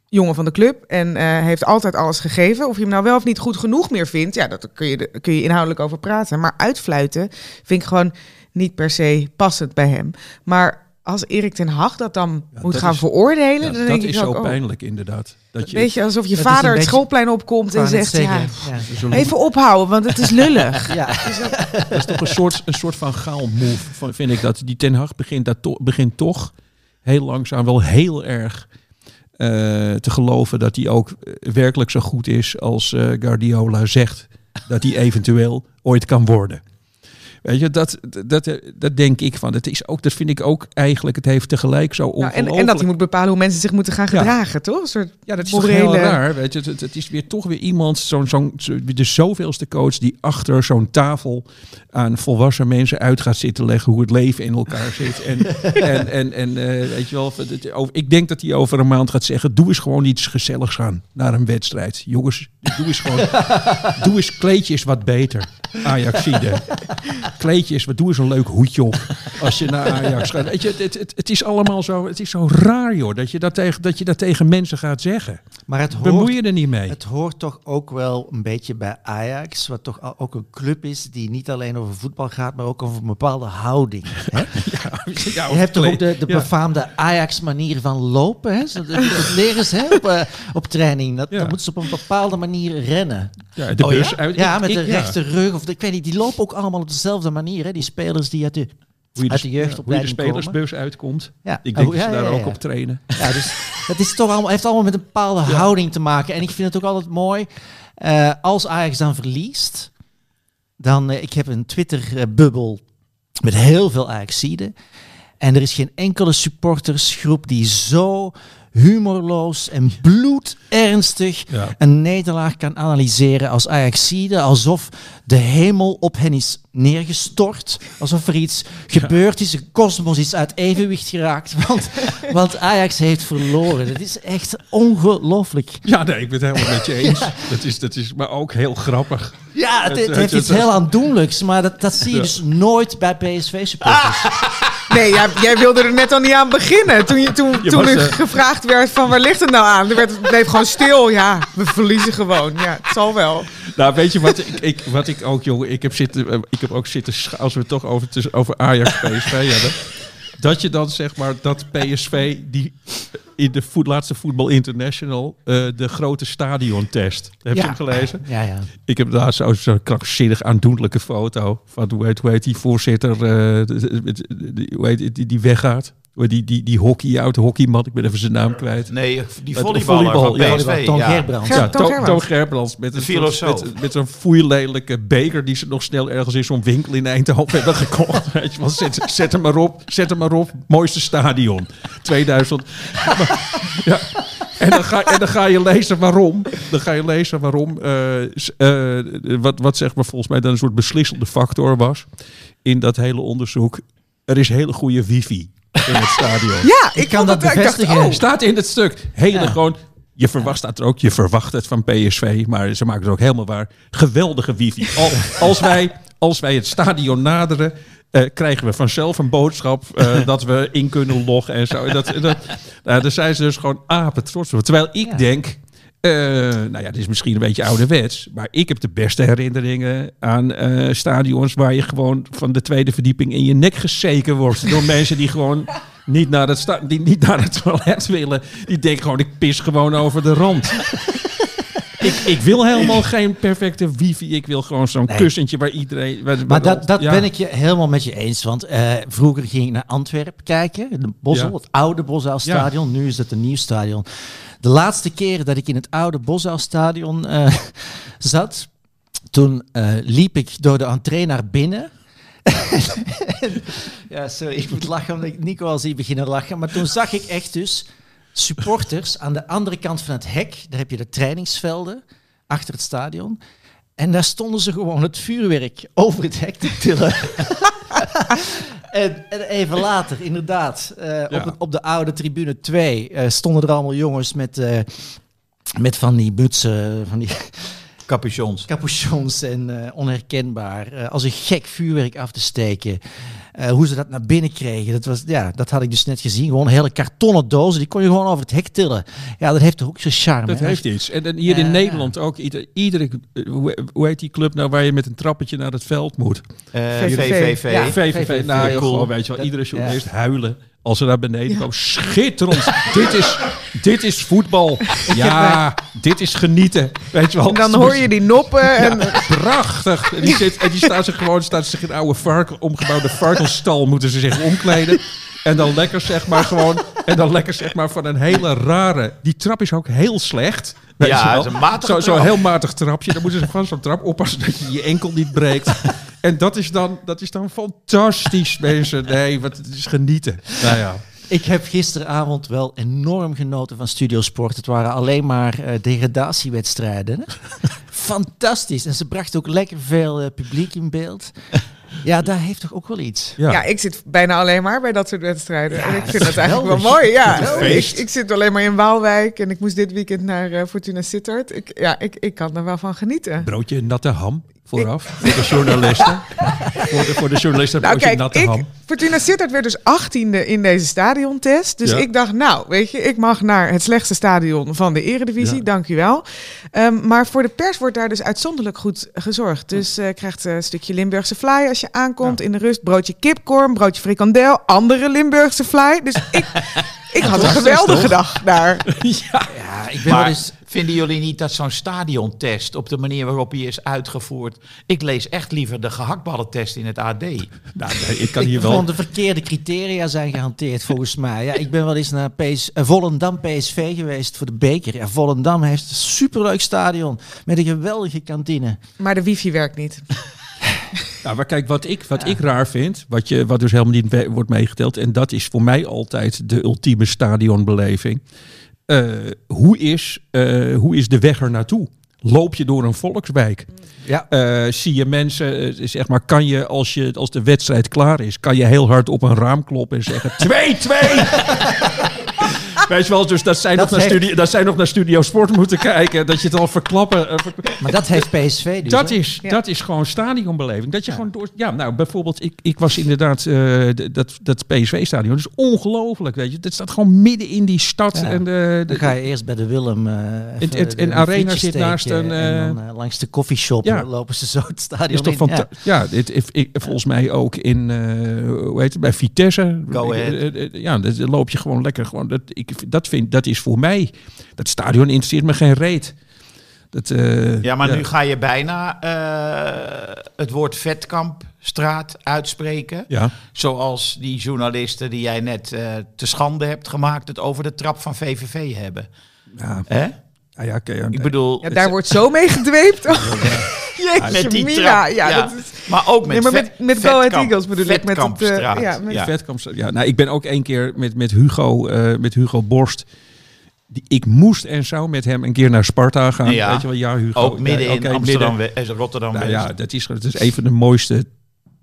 jongen van de club en eh, heeft altijd alles gegeven. Of je hem nou wel of niet goed genoeg meer vindt, ja, dat kun je, daar kun je inhoudelijk over praten. Maar uitfluiten vind ik gewoon niet per se passend bij hem. Maar als Erik ten Hag dat dan Ja, moet dat gaan is- veroordelen, Ja, dan dat denk ik is zo ook, oh, pijnlijk inderdaad. Dat je, Weet je, alsof je Dat vader het beetje- schoolplein opkomt en zegt, ja, even ophouden, want het is lullig. Ja. Dat is toch een soort, een soort van gaal move, vind ik dat. Die Ten Hag begint, dat to- begint toch heel langzaam wel heel erg eh, te geloven dat hij ook eh, werkelijk zo goed is als eh, Guardiola zegt dat hij eventueel ooit kan worden. Weet je, dat, dat, dat denk ik van. Het is ook, dat vind ik ook eigenlijk, het heeft tegelijk zo Nou, en, ongelooflijk... en dat hij moet bepalen hoe mensen zich moeten gaan Ja. gedragen, toch? Een soort Ja, dat is morele- heel raar. Weet je, het, is weer toch weer iemand, zo'n, zo'n, zo- de zoveelste coach die achter zo'n tafel aan volwassen mensen uit gaat zitten leggen hoe het leven in elkaar zit. En, en, en, en eh, weet je wel, ik denk dat hij over een maand gaat zeggen, doe eens gewoon iets gezelligs aan naar een wedstrijd. Jongens, doe eens gewoon, doe eens kleedjes wat beter. Ajaxide. Kleedjes, wat doe eens een leuk hoedje op als je naar Ajax gaat. Weet je, het, het, het, is allemaal zo, het is zo raar joh, dat je dat tegen, dat je dat tegen mensen gaat zeggen. Maar het hoort, Bemoei je er niet mee. het hoort toch ook wel een beetje bij Ajax, wat toch ook een club is die niet alleen over voetbal gaat, maar ook over een bepaalde houding. Hè? Ja, Je hebt toch ook de, de befaamde Ajax-manier van lopen. Hè? Zo, Dat, leren ze hè, op, eh, op training. Dat. Dan moeten ze op een bepaalde manier rennen. Ja, de Oh, ja? bus uit. Ja, ik- met ik- de ja. rechte rug. Of de, ik weet niet, die lopen ook allemaal op dezelfde manier. Hè? Die spelers die uit de... Hoe je uit de ja, hoe je de jeugdopleiding spelersbus uitkomt. Ja, Ik denk Oh, dat ze daar ook op trainen. Ja, dus het is toch allemaal, heeft allemaal met een bepaalde houding te maken. En ik vind het ook altijd mooi. eh, als Ajax dan verliest, dan, eh, ik heb een Twitter-bubbel met heel veel Ajaxiden. En er is geen enkele supportersgroep die zo humorloos en bloedernstig Ja. een nederlaag kan analyseren als Ajaxide. Alsof de hemel op hen is neergestort. Alsof er iets gebeurd is, een kosmos is uit evenwicht geraakt. Want, want Ajax heeft verloren. Dat is echt ongelooflijk. Ja, nee, ik ben het helemaal met je eens. Dat, is, dat is maar ook heel grappig. Ja, het, Het- het het- heeft iets heel aandoenlijks. Maar dat, dat zie je Ja. dus nooit bij PSV-supporters. Nee, jij, jij wilde er net al niet aan beginnen. Toen, je, toen, Je toen was, eh, gevraagd werd van waar ligt het nou aan? Er werd, het bleef gewoon stil. Ja, we verliezen gewoon. Ja, het zal wel. Nou, weet je wat ik, ik, wat ik ook, jongen, ik heb, zitten, eh, ik heb ook zitten, als we het toch over, over Ajax PSV hebben, dat je dan zeg maar dat PSV die in de voet, laatste Voetbal International eh, de grote stadiontest. Heb je hem gelezen? Ja, ja. Ik heb daar zo'n zo krankzinnig aandoenlijke foto van hoe heet, hoe heet die voorzitter, eh, heet, die, die weggaat. Heet Die, die, die hockey, oude hockeyman, ik ben even zijn naam kwijt. Nee, die volleyballer volleybal, van ja. PSV. Toon ja. Gerbrands. Ger- Ja, Toon Gerbrands. Toon Gerbrands. Met een. Met, met zo'n foeilelijke beker die ze nog snel ergens in zo'n winkel in Eindhoven hebben gekocht. Weet je wel, zet, zet hem maar op, zet hem maar op. Mooiste stadion. 2000. Maar, ja. En dan, ga, en dan ga je lezen waarom. Dan ga je lezen waarom. eh, eh, wat, wat zeg maar volgens mij dan een soort beslissende factor was. In dat hele onderzoek. Er is hele goede wifi in het stadion. Ja, ik, Ik kan dat het- ik dacht, bevestigen. oh, Staat in het stuk. Hele Ja. gewoon. Je verwacht, staat er ook, je verwacht het van PSV, maar ze maken het ook helemaal waar. Geweldige wifi. Al, als, wij, als wij het stadion naderen, eh, krijgen we vanzelf een boodschap eh, dat we in kunnen loggen en zo. Dat, dat, nou, daar zijn ze dus gewoon apen trots op. Terwijl ik Ja. denk, eh, nou ja, dit is misschien een beetje ouderwets, maar ik heb de beste herinneringen aan eh, stadions waar je gewoon van de tweede verdieping in je nek gezeken wordt door mensen die gewoon niet naar het, sta- die niet naar het toilet willen. Die denken gewoon, ik pis gewoon over de rand. ik, ik wil helemaal geen perfecte wifi. Ik wil gewoon zo'n Nee. kussentje waar iedereen... waar- waar- Maar dat, dat ja. ben ik je helemaal met je eens. Want eh, vroeger ging ik naar Antwerpen kijken. De Bosel, Ja. het oude Bosuilstadion. Nu is het een nieuw stadion. De laatste keer dat ik in het oude Bosuilstadion eh zat... Toen eh, liep ik door de entree naar binnen... ja, sorry, ik moet lachen omdat ik Nico al zie beginnen lachen. Maar toen zag ik echt dus supporters aan de andere kant van het hek. Daar heb je de trainingsvelden achter het stadion. En daar stonden ze gewoon het vuurwerk over het hek te tillen. en, en even later, inderdaad, eh, Ja. op, het- op de oude tribune 2 eh, stonden er allemaal jongens met, eh, Met van die butsen, van die Capuchons. capuchons en onherkenbaar. als een gek vuurwerk af te steken. Eh, hoe ze dat naar binnen kregen, dat, was, ja, dat had ik dus net gezien. Gewoon hele kartonnen dozen, die kon je gewoon over het hek tillen. Ja, dat heeft toch ook zijn charme. Dat hè? heeft iets. En, en hier in Ja. Nederland ook. Ieder, iedere, eh, hoe, heet die club nou waar je met een trappetje naar het veld moet? Eh, VVV. VVV. Ja. VVV. VVV. Nou, Cool. weet je wel, Dat- iedere journalist huilen als ze naar beneden komen. Schitterend. dit, is, dit is voetbal. Ja, dit is genieten. Weet je wel. En dan hoor je die noppen en Prachtig. En die, zit, en die staan zich gewoon staan zich in een oude varken, omgebouwde varkensstal moeten ze zich omkleden. En dan lekker zeg maar gewoon. En dan lekker zeg maar van een hele rare. Die trap is ook heel slecht. Weet Ja, je wel. het is een matige Zo- Zo'n heel matig trapje. Dan moeten ze van zo'n trap oppassen dat je je enkel niet breekt. En dat is dan, dat is dan fantastisch, mensen. Nee, wat, het is genieten. Nou ja. Ik heb gisteravond wel enorm genoten van Studio Sport. Het waren alleen maar eh, degradatiewedstrijden. hè. Fantastisch. En ze brachten ook lekker veel eh, publiek in beeld. Ja, daar heeft toch ook wel iets. Ja. Ja, ik zit bijna alleen maar bij dat soort wedstrijden. en ik vind dat eigenlijk wel mooi. Ja, ik, ik zit alleen maar in Waalwijk en ik moest dit weekend naar eh, Fortuna Sittard. Ik, ja, ik, ik kan er wel van genieten. Broodje natte ham vooraf. Voor de journalisten. voor, de, voor de journalisten Nou kijk, natte ik, ham. Fortuna Sittard werd dus 18e in deze stadiontest. Dus Ja. ik dacht, nou, weet je, ik mag naar het slechtste stadion van de eredivisie. Ja. Dank u wel. Ehm, maar voor de pers wordt daar dus uitzonderlijk goed gezorgd. Dus eh krijgt eh, een stukje Limburgse fly als je aankomt in de rust. Broodje kipkorn, broodje frikandel, andere Limburgse fly. Dus ik, ik had een geweldige dag daar. Ja, ik ben wel eens... vinden jullie niet dat zo'n stadiontest op de manier waarop hij is uitgevoerd... Ik lees echt liever de gehaktballentest in het AD. Nou, ik kan hier Ik wel... de verkeerde criteria zijn gehanteerd volgens mij. Ja, ik ben wel eens naar PS, eh, Volendam PSV geweest voor de beker. Ja, Volendam heeft een superleuk stadion met een geweldige kantine. Maar de wifi werkt niet. Nou, maar kijk, wat ik, wat ik raar vind, wat, je, wat dus helemaal niet wordt meegeteld, en dat is voor mij altijd de ultieme stadionbeleving. Eh, hoe, is, eh, hoe is de weg er naartoe? Loop je door een volkswijk? Ja. Eh, zie je mensen, zeg maar, kan je als, je als de wedstrijd klaar is, kan je heel hard op een raam kloppen en zeggen 2-2! Weet je wel, dus dat zij, Dat nog naar studio, dat zij nog naar Studio Sport moeten kijken, dat je het al verklappen. eh, ver- Maar dat heeft PSV dus. dat hè? is, Ja. dat is gewoon stadionbeleving. Dat je gewoon door. Ja, nou bijvoorbeeld, ik, ik was inderdaad eh, dat, dat PSV-stadion. Dat is ongelooflijk, weet je. Dat staat gewoon midden in die stad. Ja. En de, Dan ga je eerst bij de Willem. eh Het- het- de- en een Arena zit naast een, En eh, dan eh, langs de koffieshop ja. lopen ze zo het stadion is toch in. van. Ja, dit, ik, ik- volgens mij ook in. eh, hoe heet het? Bij Vitesse. Go ahead. Eh, eh, Ja, dan loop je gewoon lekker. Gewoon, dat, ik, dat, vind, dat is voor mij. Dat stadion interesseert me geen reet. Dat, eh, Ja, maar nu ga je bijna eh, het woord Vetkampstraat uitspreken. Ja. Zoals die journalisten die jij net eh, te schande hebt gemaakt... het over de trap van VVV hebben. Ja, Hè? ja, ja. Ik bedoel... Ja, daar wordt zo mee gedweept. Jeetje, met die mina. trap. Ja, dat is... Maar ook met, Nee, maar met, vet- met Go Ahead Eagles bedoel ik. Met het, Vetkampstraat. ja, met Ja. Ja, nou, ik ben ook één keer met, met, Hugo, eh, met Hugo Borst. Die, ik moest en zou met hem een keer naar Sparta gaan. Ja. Weet je wel, ja, Hugo. Ook midden Ja, in Amsterdam, midden. eh, Rotterdam Nou ja, dat is, dat is een van de mooiste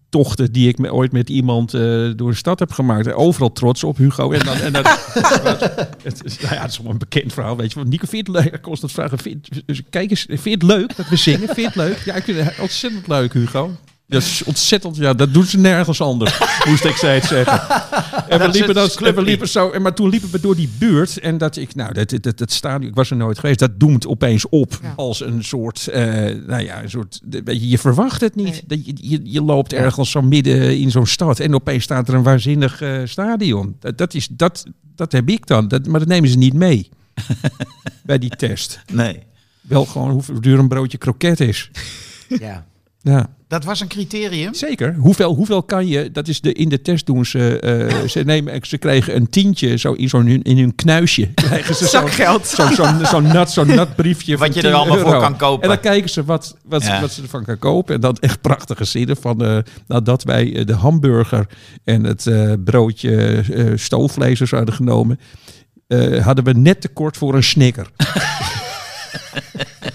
tochten die ik me, ooit met iemand eh, door een stad heb gemaakt. Overal trots op Hugo. En dan, en dan, het is, nou ja, het is wel een bekend verhaal. Weet je, want Nico vindt het leuk. Ik constant vragen, vind, dus kijk eens, vind je het leuk dat we zingen? Vind je het leuk? Ja, ik vind het ontzettend leuk, Hugo. Dat is ontzettend, ja, dat doen ze nergens anders, moest ik steeds zeggen. En we Dat liepen, het dan, en we liepen zo, en maar toen liepen we door die buurt en dat ik, nou, dat, dat, dat stadion, ik was er nooit geweest, dat doemt opeens op Ja. als een soort, eh, nou ja, een soort, je, je verwacht het niet. Nee. Dat je, je, je loopt ergens zo midden in zo'n stad en opeens staat er een waanzinnig eh, stadion. Dat, dat, is, dat, dat heb ik dan, dat, maar dat nemen ze niet mee bij die test. Nee. Wel gewoon hoeveel duur een broodje kroket is. Ja. Ja. Dat was een criterium? Zeker. Hoeveel, hoeveel kan je, dat is de, in de test doen ze, eh, ze, nemen, ze kregen een tientje zo in, zo'n hun, in hun knuisje. Krijgen ze zo'n zakgeld. zo'n zo'n zo'n nat, zo'n nat briefje Wat van je er 10 allemaal voor kan kopen. En dan kijken ze wat, wat, Ja. wat ze ervan kan kopen. En dan echt prachtige zinnen van nadat wij eh, de hamburger en het broodje stoofvlees hadden genomen, hadden we net tekort voor een snicker.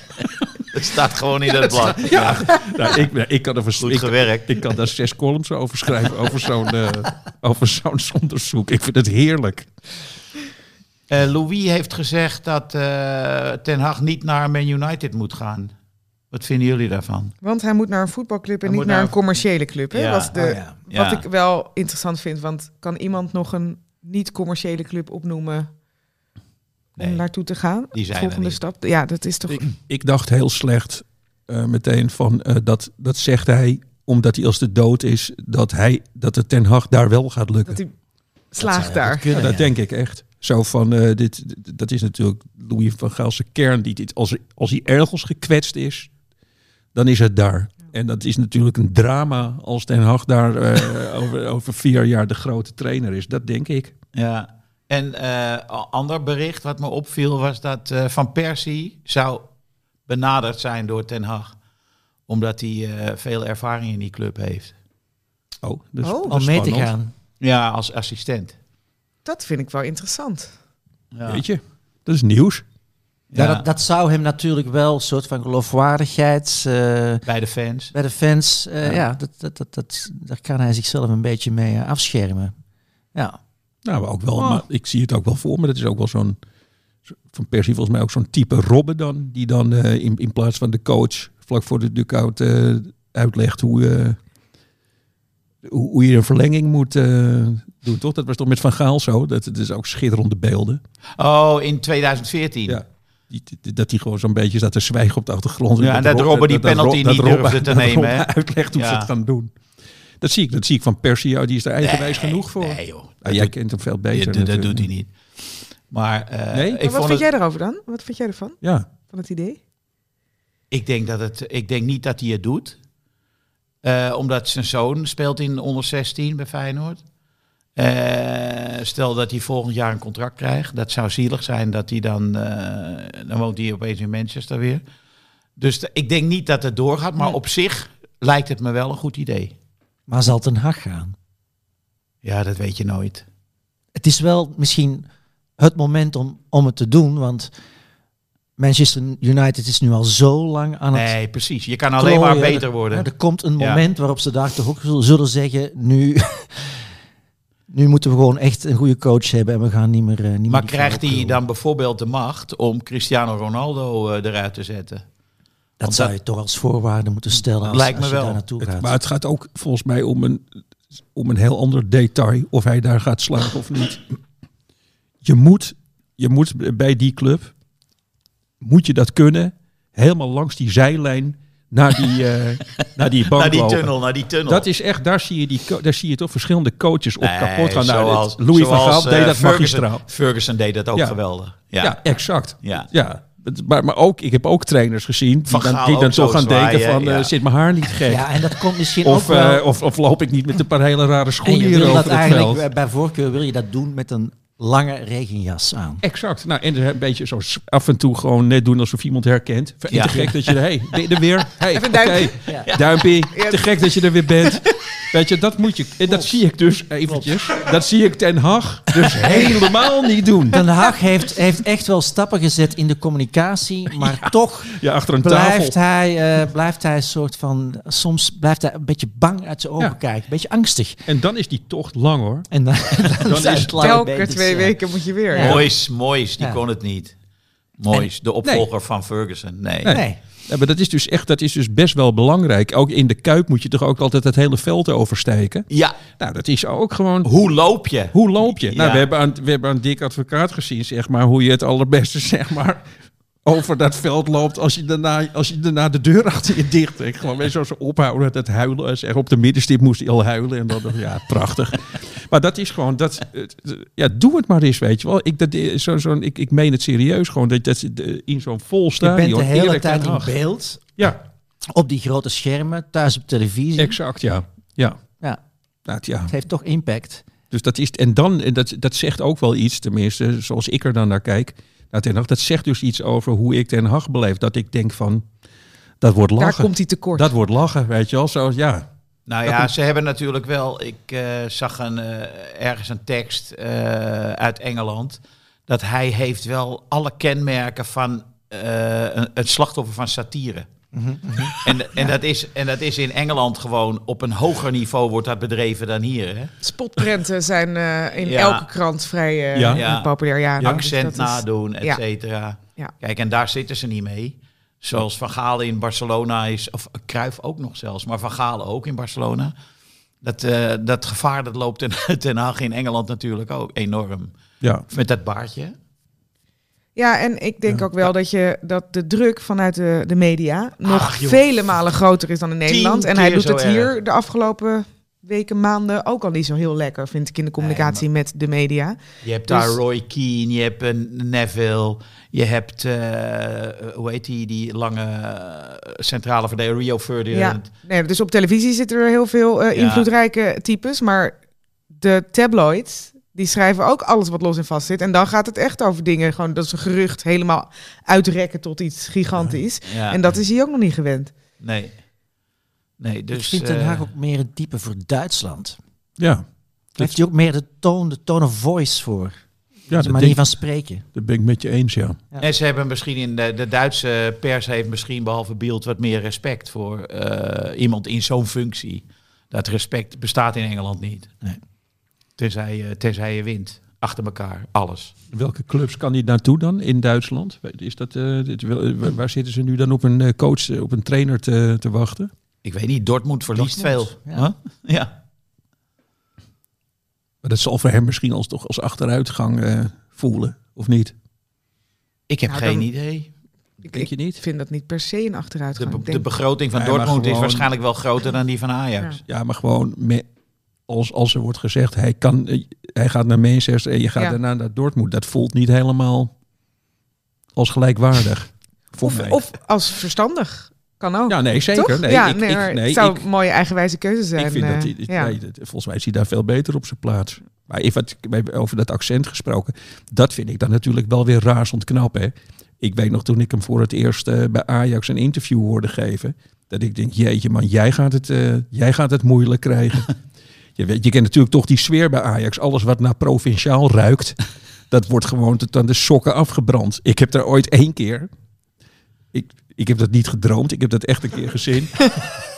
Staat gewoon in het blad. Ja, nou, ik, ik kan er Goed ik- gewerkt. Ik kan daar zes columns over schrijven, over zo'n eh, over zo'n onderzoek. Ik vind het heerlijk. Eh, Louis heeft gezegd dat eh, Ten Hag niet naar Man United moet gaan. Wat vinden jullie daarvan? Want hij moet naar een voetbalclub en Hij niet naar naar een commerciële club. Hè? Ja, Was de, Oh ja. Ja. Wat ik wel interessant vind, want kan iemand nog een niet-commerciële club opnoemen Nee. om naartoe te gaan? Die zijn Volgende niet. stap. Ja, dat is toch. Ik, ik dacht heel slecht eh, meteen van eh, dat, dat zegt hij omdat hij als de dood is, dat, hij, dat het Ten Hag daar wel gaat lukken. Dat hij slaagt daar. kunnen, Ja, dat ja. denk ik echt. Zo van, eh, dit, dat is natuurlijk Louis van Gaalse kern. Die dit, als, als hij ergens gekwetst is, dan is het daar. En dat is natuurlijk een drama als Ten Hag daar eh, over, over vier jaar de grote trainer is. Dat denk ik. Ja. En eh ander bericht wat me opviel was dat eh, Van Persie zou benaderd zijn door Ten Hag. Omdat hij eh, veel ervaring in die club heeft. Oh, dus Oh. Om mee te gaan. Ja, als assistent. Dat vind ik wel interessant. Ja. Weet je, dat is nieuws. Ja. Ja, dat, dat zou hem natuurlijk wel een soort van geloofwaardigheid eh, bij de fans. bij de fans. eh, Ja. ja, dat, dat, dat, dat, daar kan hij zichzelf een beetje mee afschermen. Ja. Nou, ook wel, Oh. maar ik zie het ook wel voor me. Dat is ook wel zo'n, zo- van Persie volgens mij ook zo'n type Robben dan. Die dan eh, in, in plaats van de coach vlak voor de dugout eh uitlegt hoe, eh, hoe, hoe je een verlenging moet doen. Toch? Dat was toch met Van Gaal zo? Dat, dat is ook schitterende beelden. Oh, in 2014. Ja. Die, die- dat hij gewoon zo'n beetje staat te zwijgen op de achtergrond. Ja, en dat Robben die penalty dat niet durfde te nemen, hè? uitlegt hoe ze het gaan doen. Dat zie ik, dat zie ik van Persie. Oh, die is er eigenwijs Nee, genoeg voor. Nee, joh. Ah, jij doet- kent hem veel beter. dat- doet hij niet. Maar eh, Nee? ik, Maar wat vond vind het, jij erover dan? Wat vind jij ervan? Ja. Van het idee? ik, denk dat het, ik denk niet dat hij het doet. Eh, omdat zijn zoon speelt in onder 16 bij Feyenoord. Eh, stel dat hij volgend jaar een contract krijgt. Dat zou zielig zijn dat hij dan... eh, dan woont hij opeens in Manchester weer. Dus ik denk niet dat het doorgaat. Maar Nee. op zich lijkt het me wel een goed idee. Maar zal Ten Hag gaan? Ja, dat weet je nooit. Het is wel misschien het moment om, om het te doen, want Manchester United is nu al zo lang aan het Nee, precies. Je kan alleen maar beter Er- worden. Er komt een Ja. moment waarop ze daar toch ook zul- zullen zeggen, nu, nu moeten we gewoon echt een goede coach hebben en we gaan niet meer... eh, niet Maar krijgt hij dan bijvoorbeeld de macht om Cristiano Ronaldo eh, eruit te zetten? Dat zou je toch als voorwaarde moeten stellen als, Lijkt me als je wel. daar naartoe Het- gaat. maar het gaat ook volgens mij om een, om een heel ander detail. Of hij daar gaat slagen of niet. Je moet, je moet bij die club, moet je dat kunnen, helemaal langs die zijlijn naar die, eh, naar die bank naar die lopen. tunnel, naar die tunnel. Dat is echt, daar zie je, die, daar zie je toch verschillende coaches op Nee, kapot gaan. Nou, zoals- Louis van Gaal deed eh, dat Ferguson- magistraal. Ferguson deed dat ook Ja. geweldig. Ja, Ja. exact. Ja. Ja, maar, maar ook, ik heb ook trainers gezien die Van dan, die dan toch zo gaan denken van, eh, ja. zit mijn haar niet gek? ja, en dat komt misschien Of, ook wel... eh, of, of loop ik niet met een paar hele rare en schoenen hier over dat het eigenlijk, veld? bij voorkeur wil je dat doen met een lange regenjas aan. Exact. Nou, en er een beetje zo af en toe gewoon net doen alsof iemand herkent. Te Ja. gek dat je er, hey, ben je er weer? Hey, Even. Ja. Ja. Te gek dat je er weer bent. Weet je, dat moet je. En dat zie ik dus eventjes. Dat zie ik Ten Hag dus helemaal niet doen. Den Haag heeft, heeft echt wel stappen gezet in de communicatie, maar toch Ja, achter een blijft tafel. hij, eh, blijft hij een soort van... Soms blijft hij een beetje bang uit zijn ogen Ja. kijken, een beetje angstig. En dan is die tocht lang hoor. En dan, dan, is het beentjes, twee ja. weken moet je weer. Ja. Mois, Mois, die Ja. kon het niet. Mois, de opvolger van Ferguson. Nee. Nee. Nee. Ja, maar dat is dus echt, dat is dus best wel belangrijk. Ook in de kuip moet je toch ook altijd het hele veld oversteken. Ja, Nou, dat is ook gewoon. hoe loop je? Hoe loop je? Nou, we hebben, aan, we hebben aan Dick Advocaat gezien, zeg maar, hoe je het allerbeste, zeg maar, over dat veld loopt als je daarna, als je daarna de deur achter je dicht trekt. Gewoon weer zo ophouden, dat huilen. Zeg, op de middenstip moest hij al huilen en dan, ja, prachtig. Maar dat is gewoon, dat, ja, doe het maar eens, weet je wel. Ik, dat, zo, zo, ik, ik meen het serieus gewoon, dat, dat in zo'n vol Je bent de hele tijd in beeld, Ja, op die grote schermen, thuis op televisie. exact, ja. Ja, Ja, nou, ja. het heeft toch impact. Dus dat is, en dan, dat, dat zegt ook wel iets, tenminste, zoals ik er dan naar kijk, naar Ten Hag. Dat zegt dus iets over hoe ik Ten Hag beleef. Dat ik denk van, dat wordt Daar lachen. komt hij tekort. Dat wordt lachen, weet je wel. Zo, ja. Nou ja, ze hebben natuurlijk wel. Ik eh, zag een, eh, ergens een tekst eh, uit Engeland. Dat hij heeft wel alle kenmerken van eh, een, het slachtoffer van satire. En, en, dat is, en dat is in Engeland gewoon op een hoger niveau wordt dat bedreven dan hier. Hè? Spotprenten zijn eh, in Ja. elke krant vrij eh, Ja. Ja. populair. Ja, dus Accent nadoen, et cetera. Ja. Kijk, en daar zitten ze niet mee. Zoals Van Gaal in Barcelona is, of Cruijff ook nog zelfs, maar Van Gaal ook in Barcelona. Dat, eh, dat gevaar dat loopt ten, ten Haag in Engeland natuurlijk ook enorm. Ja, Met dat baardje. Ja, en ik denk ook wel dat, je, dat de druk vanuit de, de media nog Ach, vele malen groter is dan in Nederland. En hij doet het hier erg. de afgelopen weken, maanden ook al niet zo heel lekker, vind ik, in de communicatie met de media. Je hebt Dus- daar Roy Keane, je hebt een Neville, je hebt, eh, hoe heet die, die lange eh, centrale verdediger, Rio Ja, Ferdinand. nee, dus op televisie zitten er heel veel eh, Ja. invloedrijke types, maar de tabloids, die schrijven ook alles wat los en vast zit. En dan gaat het echt over dingen, gewoon dat ze gerucht helemaal uitrekken tot iets gigantisch. Ja. En dat is hij ook nog niet gewend. Nee. Nee, dus... ik vind Den eh, Haag ook meer een type voor Duitsland. ja. Daar heeft hij ook meer de toon, de tone of voice voor. ja de manier denk, van spreken. dat ben ik met je eens, ja. En ze hebben misschien in de, de Duitse pers heeft misschien behalve Beeld wat meer respect voor eh, iemand in zo'n functie. Dat respect bestaat in Engeland niet. Nee. Tenzij, je- tenzij je wint. Achter elkaar, alles. Welke clubs kan hij naartoe dan in Duitsland? Is dat, eh, dit, eh, waar zitten ze nu dan op een eh, coach, op een trainer te, te wachten? Ik weet niet, Dortmund verliest Dortmund, veel. ja. Huh? ja. Maar dat zal voor hem misschien als, toch als achteruitgang eh, voelen, of niet? Ik heb Nou, geen dan- idee. Ik, Denk je ik niet? vind dat niet per se een De, achteruitgang. be- de denk- begroting van Dortmund is waarschijnlijk wel groter dan die van Ajax. Ja. Ja, maar gewoon me- als, als er wordt gezegd, hij, kan, eh, hij gaat naar Manchester en je gaat Ja. daarna naar Dortmund. Dat voelt niet helemaal als gelijkwaardig. Voor of, mij. of als verstandig. Kan ook. ja, nee, zeker. Toch? Nee, ja, ik, nee, ik- nee, het zou ik- een mooie eigenwijze keuze zijn. Ik vind dat eh, hij, ja. nee, dat- volgens mij is hij daar veel beter op zijn plaats. Maar even over dat accent gesproken. Dat vind ik dan natuurlijk wel weer razend knap. Hè? Ik weet nog toen ik hem voor het eerst eh, bij Ajax een interview hoorde geven. Dat ik denk, jeetje man, jij gaat het, jij gaat het moeilijk krijgen. je, weet, je kent natuurlijk toch die sfeer bij Ajax. Alles wat naar provinciaal ruikt, dat wordt gewoon tot aan de sokken afgebrand. Ik heb daar ooit één keer... Ik, ik heb dat niet gedroomd, ik heb dat echt een keer gezien.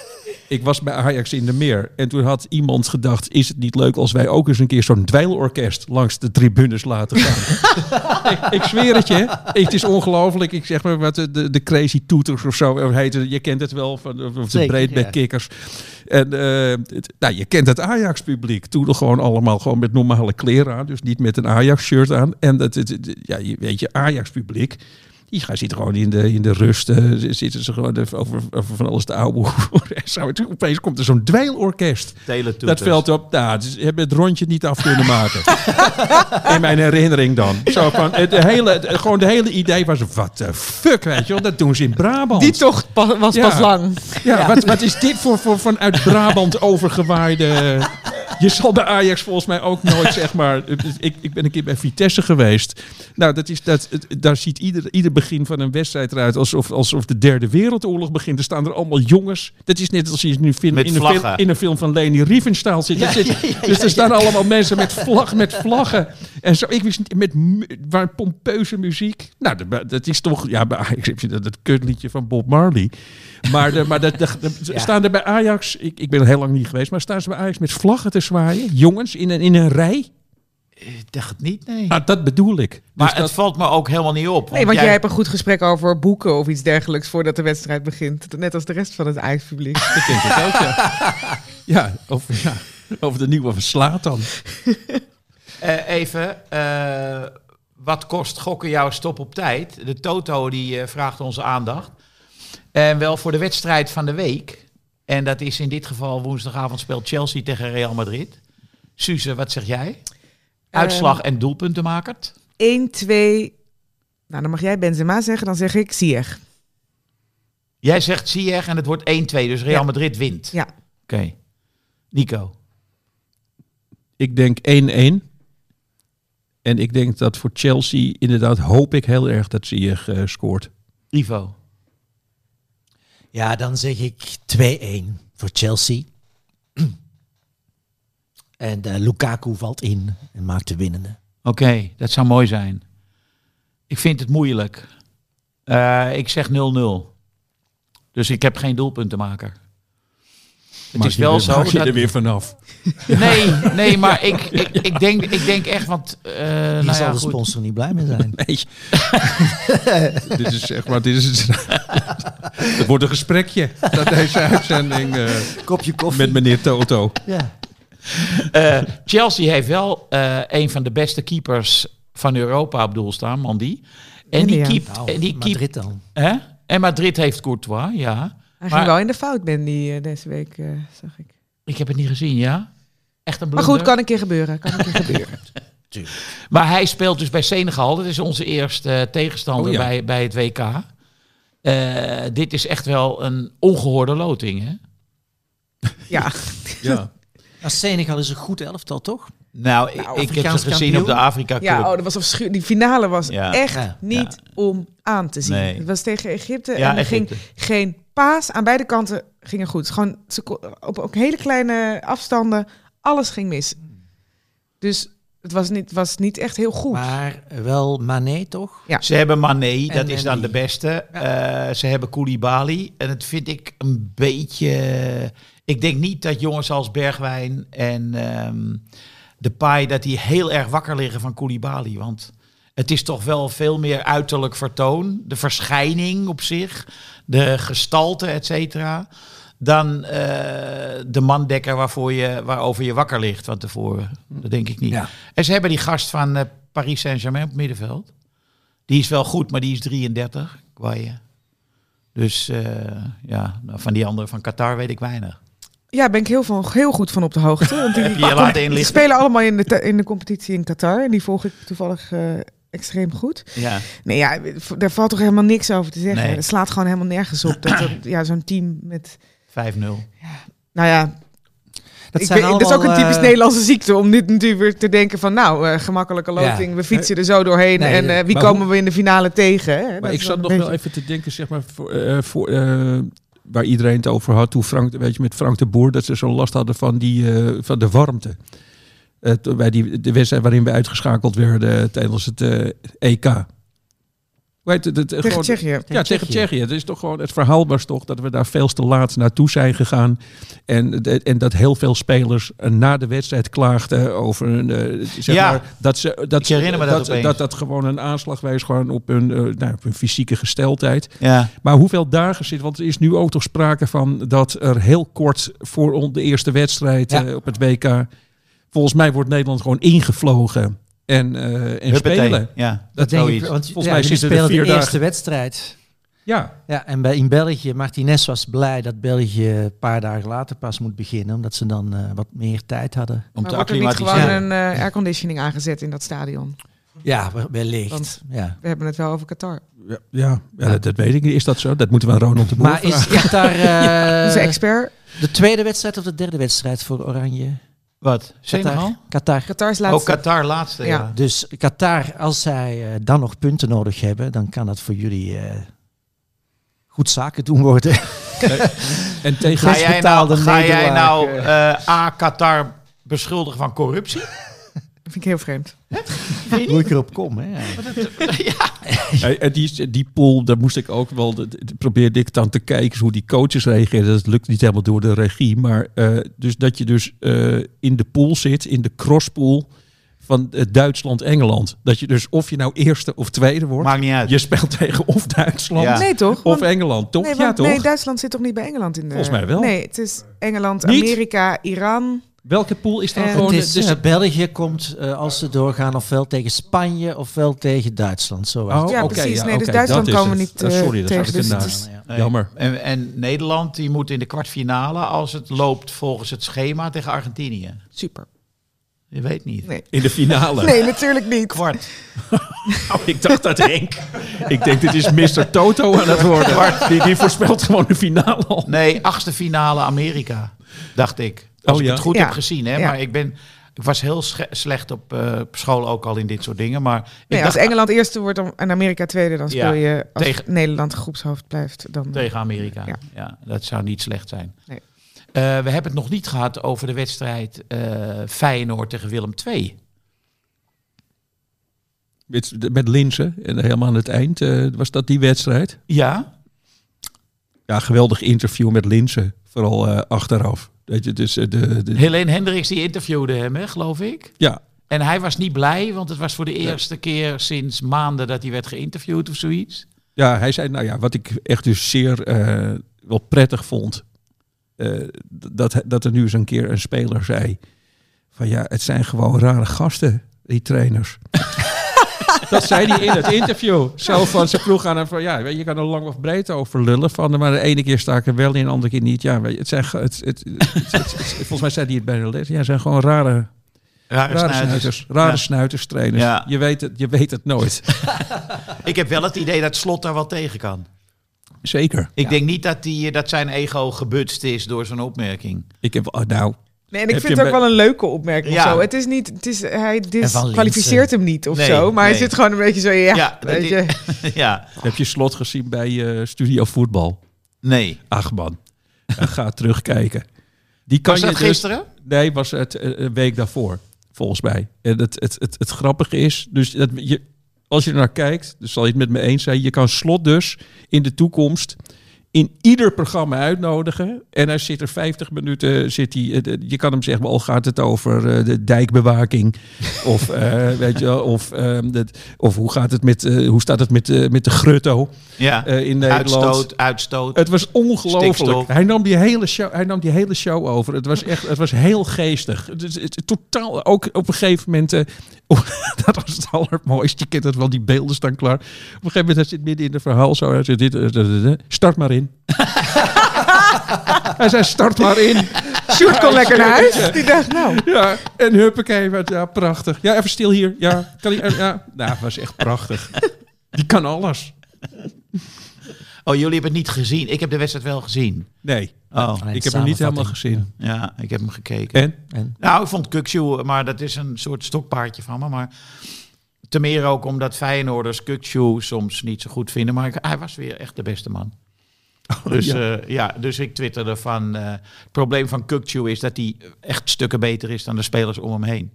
Ik was bij Ajax in de Meer. En toen had iemand gedacht: is het niet leuk als wij ook eens een keer zo'n dweilorkest langs de tribunes laten gaan? ik, ik zweer het je. Het is ongelooflijk. Ik zeg maar wat de, de, de Crazy Toeters of zo. heet het? Je kent het wel van of de Zeker, ja. En eh, het- nou, je kent het Ajax-publiek. Toen gewoon allemaal gewoon met normale kleren aan. Dus niet met een Ajax-shirt aan. En dat, het, het- ja, je weet je, Ajax-publiek. Die gaan zitten gewoon in de, in de rust. eh, zitten ze gewoon over, over van alles te ouwe. opeens komt er zo'n dweilorkest dat veld op. Nou, ze hebben het rondje niet af kunnen maken. In mijn herinnering dan. Zo van, het hele, het- gewoon de hele idee was, wat de fuck, weet je wel. Dat doen ze in Brabant. Die tocht pa- was Ja. pas lang. Ja, Wat, wat is dit voor, voor vanuit Brabant overgewaaide... Je zal bij Ajax volgens mij ook nooit, zeg maar... Ik, ik ben een keer bij Vitesse geweest. Nou, dat is, dat, daar ziet ieder, ieder begin van een wedstrijd eruit... Alsof, alsof de derde wereldoorlog begint. Er staan er allemaal jongens. Dat is net als je nu film, in, een film, in een film van Leni Riefenstahl zit. Zit- dus er staan allemaal mensen met, vlag, met vlaggen. En zo, ik wist niet, met waar pompeuze muziek. Nou, dat, dat is toch... Ja, bij Ajax heb je dat, dat kutliedje van Bob Marley. Maar, de, maar dat- staan er bij Ajax... Ik, ik ben er heel lang niet geweest, maar staan ze bij Ajax met vlaggen te zwaaien? Jongens, in een, in een rij? Ik dacht het niet, nee. Nou, dat bedoel ik. maar Dus het dat, valt me ook helemaal niet op. Nee, want jij hebt een goed gesprek over boeken of iets dergelijks voordat de wedstrijd begint. Net als de rest van het Ajax-publiek. denk ik ook, ja. Ja, over, ja, over de nieuwe verslaat dan. Eh, even, eh, wat kost gokken jouw stop op tijd? De Toto die eh, vraagt onze aandacht. En wel voor de wedstrijd van de week. En dat is in dit geval woensdagavond speelt Chelsea tegen Real Madrid. Suze, wat zeg jij? Uitslag en doelpuntenmaker? 1, 2. Nou, dan mag jij Benzema zeggen, dan zeg ik Ziyech. Jij zegt Ziyech en het wordt 1-2, dus Real Ja. Madrid wint. Ja. Oké. Nico. Ik denk 1-1. En ik denk dat voor Chelsea inderdaad hoop ik heel erg dat hier eh, scoort. Ivo. Ja, dan zeg ik 2-1 voor Chelsea. en eh, Lukaku valt in en maakt de winnende. Oké, dat zou mooi zijn. Ik vind het moeilijk. Eh, ik zeg 0-0. Dus ik heb geen doelpuntenmaker. Het Maak is je wel zo. maak je dat- er weer vanaf. Nee, nee, maar ik, ik, ik, denk, ik denk echt, want... eh Hier nou zal ja, de goed. sponsor niet blij mee zijn. Nee. dit is zeg maar, dit is het. Het wordt een gesprekje dat deze uitzending eh, Kopje koffie. met meneer Toto. Ja. Eh, Chelsea heeft wel eh, een van de beste keepers van Europa op doel staan, Mandy. En die Ja. keept... Nou, en die keept Madrid dan. hè? En Madrid heeft Courtois, ja. Hij Maar- ging wel in de fout, Ben, die eh, deze week, eh, zag ik. Ik heb het niet gezien, ja. Echt een Maar blunder. goed, kan een keer gebeuren. Kan een keer gebeuren. Maar hij speelt dus bij Senegal. Dat is onze eerste eh, tegenstander Oh ja. bij, bij het WK. Eh, dit is echt wel een ongehoorde loting, hè? Ja, Ja. Maar Senegal is een goed elftal, toch? Nou, ik, ik heb ze gezien kampioen. op de Afrika Cup. ja oh, dat was afschuw. Die finale was Ja. echt Ja. niet om aan te zien. Nee. Het was tegen Egypte Ja, en er ging geen paas. Aan beide kanten gingen goed. Gewoon op ook hele kleine afstanden. Alles ging mis. Dus het was niet, was niet echt heel goed. Maar wel Mané, toch? Ze hebben Mané, dat En- is dan die- de beste. Eh, ze hebben Koulibaly. En dat vind ik een beetje... Ik denk niet dat jongens als Bergwijn en ehm de Pai... dat die heel erg wakker liggen van Koulibaly. Want het is toch wel veel meer uiterlijk vertoon. De verschijning op zich. De gestalte, et cetera. Dan eh, de mandekker waarvoor je, waarover je wakker ligt van tevoren. Dat denk ik niet. Ja. En ze hebben die gast van eh, Paris Saint-Germain op het middenveld. Die is wel goed, maar die is 33. Kwaje. Dus eh, ja, nou, van die andere van Qatar weet ik weinig. Ja, ben ik heel, van, heel goed van op de hoogte. Want die, Heb je je laten die inlichten? spelen allemaal in de, in de competitie in Qatar. En die volg ik toevallig eh, extreem goed. Ja. Nee, ja, daar valt toch helemaal niks over te zeggen. Nee. Het slaat gewoon helemaal nergens op. Dat er, ja, zo'n team met... 5-0. Nou ja, Dat, ik dat is ook een typisch eh, Nederlandse ziekte. Om dit natuurlijk weer te denken van... Nou, eh, gemakkelijke loting. We fietsen er zo doorheen. Nee, en eh, wie komen hoe- we in de finale tegen? Hè? Dat Maar ik zat nog wel even te denken, zeg maar, voor, eh, voor, eh, waar iedereen het over had. Toen Frank, weet je, met Frank de Boer, dat ze zo last hadden van, die, eh, van de warmte. Eh, bij die, de wedstrijd waarin we uitgeschakeld werden tijdens het eh, EK. Hoe heet het? Het, Tegen gewoon- Tsjechië. Ja, tegen Tsjechië. Tsjechië. Het is toch gewoon het verhaal was toch dat we daar veel te laat naartoe zijn gegaan. En, de- en dat heel veel spelers eh, na de wedstrijd klaagden over een, eh, zeg Ja. maar, dat ze dat, Ik herinner me dat dat, opeens. dat dat gewoon een aanslag was gewoon op hun, eh, nou, op hun fysieke gesteldheid. Ja. Maar hoeveel dagen zit, want er is nu ook toch sprake van dat er heel kort voor de eerste wedstrijd Ja. eh, op het WK, volgens mij wordt Nederland gewoon ingevlogen en, eh, en Huppatee. spelen. Ja, Dat dat denk ik, want Volgens ja, mij zitten er vier de eerste dagen. wedstrijd. Ja, Ja, en bij, in België, Martinez was blij dat België een paar dagen later pas moet beginnen, omdat ze dan eh, wat meer tijd hadden. Om Maar te wordt er niet gewoon een eh, airconditioning aangezet in dat stadion? Ja, we- wellicht. Want- ja. We hebben het wel over Qatar. ja, ja, ja, Dat, dat weet ik niet. Is dat zo? Dat moeten we aan Ronald de Boer Maar is. Qatar eh, Onze expert. de tweede wedstrijd of de derde wedstrijd voor Oranje? Wat? Senegal? Qatar. Qatar is Oh, laatste. Qatar laatste, ja. Ja. Dus Qatar, als zij eh, dan nog punten nodig hebben, dan kan dat voor jullie eh, goed zaken doen worden. En tegen Ga jij nou, ga jij nou eh. eh, A, Qatar beschuldigen van corruptie? Dat vind ik heel vreemd. Hoe ik erop kom, hè? Hey, en die, die pool, daar moest ik ook wel, probeerde ik dan te kijken hoe die coaches reageren. Dat lukt niet helemaal door de regie. Maar eh, dus dat je dus eh, in de pool zit, in de crosspool van eh, Duitsland-Engeland. Dat je dus of je nou eerste of tweede wordt. Maakt niet uit. Je speelt tegen of Duitsland Ja. Nee, toch? of Engeland, toch? nee, ja, toch? nee, Duitsland zit toch niet bij Engeland in de... Volgens mij wel. Nee, het is Engeland, Niet? Amerika, Iran. Welke pool is dan Eh, gewoon... het is, dus- eh, België komt, eh, als ze doorgaan, ofwel tegen Spanje ofwel tegen Duitsland. Zo Oh, ja, oké, precies. ja, nee, dus oké, Duitsland dat is komen we niet sorry, dat tegen. Dus Ja. Nee. Jammer. En, en Nederland die moet in de kwartfinale als het loopt volgens het schema tegen Argentinië. super. Je weet niet. Nee. In de finale. Nee, natuurlijk niet. Kwart. Oh, ik dacht dat Henk. ik denk, dit is Mr. Toto aan het worden. Die, die voorspelt gewoon de finale al. Nee, achtste finale Amerika, dacht ik. Als Oh, ik ja? het goed Ja. heb gezien. Hè? Ja. Maar ik, ben, ik was heel slecht op eh, op school ook al in dit soort dingen. Maar ik Nee, dacht als Engeland eerste wordt en Amerika tweede, dan speel Ja, je als tegen- Nederland groepshoofd blijft. Dan, tegen Amerika. Ja. Ja. dat zou niet slecht zijn. Nee. Eh, we hebben het nog niet gehad over de wedstrijd eh, Feyenoord tegen Willem II. Met, met Linzen. En helemaal aan het eind eh, was dat die wedstrijd. Ja, Ja, geweldig interview met Linse. Vooral eh, achteraf. Weet je, dus eh, de, de, Helene Hendricks die interviewde hem, hè, geloof ik. ja, En hij was niet blij, want het was voor de eerste keer sinds maanden dat hij werd geïnterviewd of zoiets. ja, hij zei, nou ja, wat ik echt dus zeer eh, wel prettig vond. eh, dat, dat er nu eens een keer een speler zei. Van ja, het zijn gewoon rare gasten, die trainers. dat zei hij in het interview. Zo van, ze vroeg aan hem van, ja, weet je, kan er lang of breed over lullen van, maar de ene keer sta ik er wel in, de andere keer niet. Ja, weet je, het zijn, het, het, het- het- het- het- volgens mij zei hij het bij de les. Ja, het zijn gewoon rare, Rare, rare snuiters, rare Ja. snuiters trainers. Ja. Je, weet het, je weet het nooit. Ik heb wel het idee dat Slot daar wel tegen kan. Zeker. Ik denk niet dat, die, dat zijn ego gebutst is door zo'n opmerking. Ik heb, oh, nou, Nee, en ik Heb vind je het ook wel een leuke opmerking. Ja. of Zo. Het is niet, het is, hij disqualificeert hem niet of Nee, zo. Maar hij zit gewoon een beetje zo, ja, weet je. ja, heb je slot gezien bij eh, Studio Voetbal? nee. Ach man, ga terugkijken. Die kan Was je dat dus- gisteren? Nee, was het eh, een week daarvoor, volgens mij. En het, het, het, het grappige is, dus dat je, als je er naar kijkt, dus zal je het met me eens zijn, je kan slot dus in de toekomst in ieder programma uitnodigen. En hij zit er 50 minuten, zit hij, eh, je kan hem zeggen, al gaat het over eh, de dijkbewaking. of, eh, weet je, of, ehm, dat- of hoe, gaat het met, hoe staat het met, met de grutto Ja. in Nederland. Uitstoot, uitstoot. Het was ongelooflijk. Hij nam, die hele show, hij nam die hele show over. Het was echt, het was heel geestig. Het is het, totaal, ook op een gegeven moment, eh, dat was het allermooiste. Je kent het wel, die beelden staan klaar. Op een gegeven moment, hij zit midden in het verhaal zo. Hij dit, dit. start maar in. hij zei, start maar in. Sjoerd kon lekker naar huis. Die dacht, nou, Ja, en huppakee, wat, ja, prachtig. Ja, even stil hier. Ja, kan hij, ja. Nou, het was echt prachtig. Die kan alles. Oh, jullie hebben het niet gezien. Ik heb de wedstrijd wel gezien. Nee, Oh, ik heb hem niet helemaal gezien. ja, ik heb hem gekeken. En? En? Nou, ik vond Kukshoe, maar dat is een soort stokpaardje van me. Maar te meer ook omdat Feyenoorders Kukshoe soms niet zo goed vinden. Maar ik- hij was weer echt de beste man. Dus ja. ja. ja, dus ik twitterde van... eh, het probleem van Kukcu is dat hij echt stukken beter is dan de spelers om hem heen.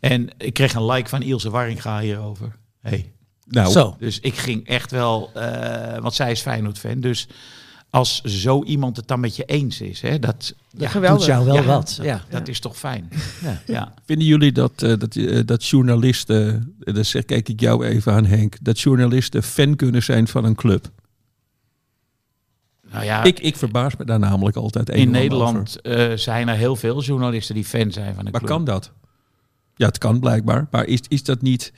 En ik kreeg een like van Ilse Warringa hierover. Hey. Nou, Zo. Dus ik ging echt wel... eh, want zij is Feyenoord-fan. Dus als zo iemand het dan met je eens is... Hè, dat, Ja, geweldig. doet jou wel Ja, wat. Ja. dat is toch fijn. Ja. Ja. Vinden jullie dat, eh, dat, eh, dat journalisten, eh, dan zeg, kijk ik jou even aan Henk, dat journalisten fan kunnen zijn van een club? Nou ja, Ik, ik verbaas me daar namelijk altijd in. Nederland eh, zijn er heel veel journalisten die fan zijn van de Maar club. kan dat? Ja, het kan blijkbaar. Maar is, is dat niet...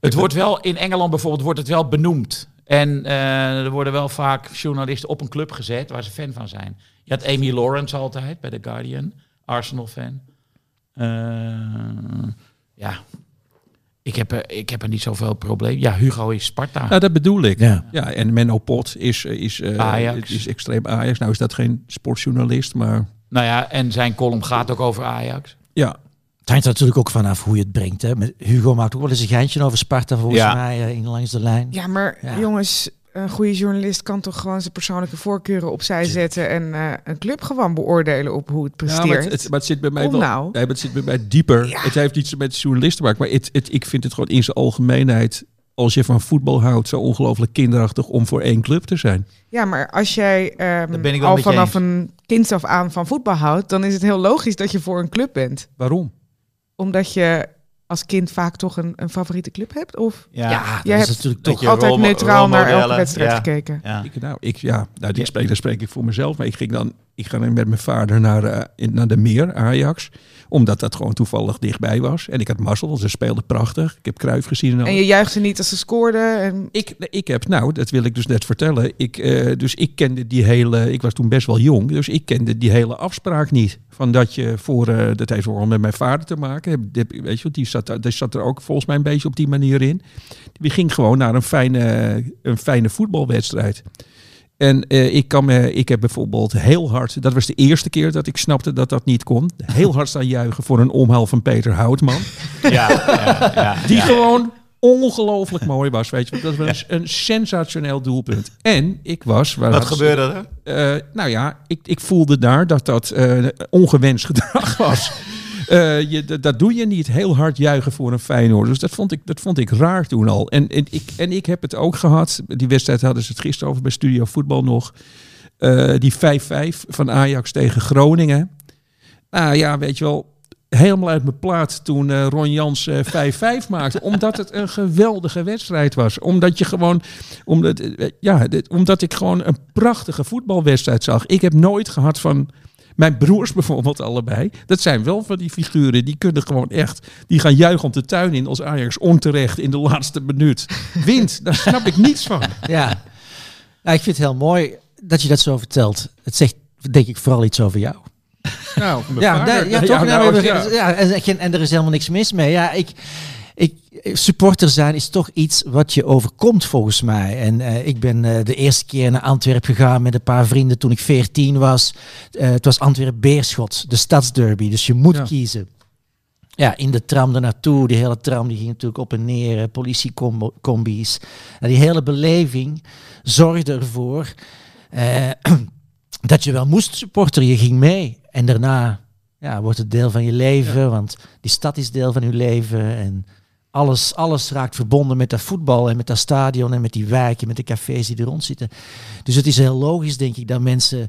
Het wordt wel, in Engeland bijvoorbeeld, wordt het wel benoemd. En eh, er worden wel vaak journalisten op een club gezet waar ze fan van zijn. Je had Amy Lawrence altijd bij The Guardian, Arsenal-fan. Eh, ja, ik heb, er, ik heb er niet zoveel probleem. Ja, Hugo is Sparta. Nou, dat bedoel ik. Ja. Ja, en Menno Pot is, eh, is, eh, Ajax. is extreem Ajax. Nou is dat geen sportjournalist, maar Nou ja, en zijn column gaat ook over Ajax. ja. Het hangt er natuurlijk ook vanaf hoe je het brengt. Hè. Met Hugo maakt ook wel eens een geintje over Sparta volgens Ja. mij eh, in langs de lijn. Ja, maar Ja. jongens, een goede journalist kan toch gewoon zijn persoonlijke voorkeuren opzij zetten en eh, een club gewoon beoordelen op hoe het Ja, presteert. maar, het, het- maar het zit bij mij wel. nou. Nee, maar het zit bij mij dieper. Ja. Het heeft niets met journalisten te maken. Maar het, het, ik vind het gewoon in zijn algemeenheid. Als je van voetbal houdt, zo ongelooflijk kinderachtig om voor één club te zijn. Ja, maar als jij ehm, Dat ben ik wel al vanaf eens. een kind af aan van voetbal houdt, dan is het heel logisch dat je voor een club bent. Waarom? Omdat je als kind vaak toch een, een favoriete club hebt? Of Ja, Ja, jij hebt natuurlijk toch... altijd neutraal naar elke wedstrijd ja. gekeken? ja. Ik, nou, ik, ja, nou, die spreek, dan spreek ik voor mezelf. Maar ik ging dan, ik ga dan met mijn vader naar, eh, in, naar de Meer, Ajax. Omdat dat gewoon toevallig dichtbij was. En ik had mazzel, ze speelden prachtig. Ik heb Kruif gezien. En, al. En je juichte niet als ze scoorden? En... Ik, ik heb, nou, dat wil ik dus net vertellen. Ik, eh, dus ik kende die hele, ik was toen best wel jong, dus ik kende die hele afspraak niet. Van dat je voor, eh, dat heeft vooral met mijn vader te maken. Weet je, die zat, daar- die zat er ook volgens mij een beetje op die manier in. Die ging gewoon naar een fijne, een fijne voetbalwedstrijd. En eh, ik, kan me, ik heb bijvoorbeeld heel hard, dat was de eerste keer dat ik snapte dat dat niet kon. Heel hard staan juichen voor een omhaal van Peter Houtman. Ja, ja, ja, Die ja. gewoon ongelooflijk mooi was. Weet je, dat was een sensationeel doelpunt. En ik was. Wat had- gebeurde er? eh, nou ja, ik, ik voelde daar dat dat eh, ongewenst gedrag was. Eh, je, dat, doe je niet heel hard juichen voor een Feyenoord. Dus dat vond ik, dat vond ik raar toen al. En, ik, en ik heb het ook gehad. Die wedstrijd hadden ze het gisteren over bij Studio Voetbal nog. Eh, die 5-5 van Ajax tegen Groningen. Nou ja, weet je wel, helemaal uit mijn plaat toen eh, Ron Jans eh, 5-5 maakte. Omdat het een geweldige wedstrijd was. Omdat je gewoon, omdat, ja, omdat ik gewoon een prachtige voetbalwedstrijd zag. Ik heb nooit gehad van mijn broers bijvoorbeeld allebei. Dat zijn wel van die figuren. Die kunnen gewoon echt, die gaan juichen om de tuin in als Ajax onterecht in de laatste minuut wint. Daar snap ik niets van. Ja. Nou, ik vind het heel mooi dat je dat zo vertelt. Het zegt, denk ik, vooral iets over jou. Nou, Ja, ja, toch? Nou, nou, ja. en- en er is helemaal niks mis mee. Ja, ik, ik, supporter zijn is toch iets wat je overkomt volgens mij. En eh, ik ben eh, de eerste keer naar Antwerpen gegaan met een paar vrienden toen ik 14 was. Eh, het was Antwerpen-Beerschot, de stadsderby. Dus je moet Ja. kiezen. Ja, in de tram ernaartoe. Die hele tram die ging natuurlijk op en neer. eh, Politiecombi's. En die hele beleving zorgde ervoor eh, dat je wel moest supporteren. Je ging mee. En daarna ja, wordt het deel van je leven. Want die stad is deel van je leven. En alles, alles raakt verbonden met dat voetbal en met dat stadion en met die wijken, met de cafés die er rond zitten. Dus het is heel logisch, denk ik, dat mensen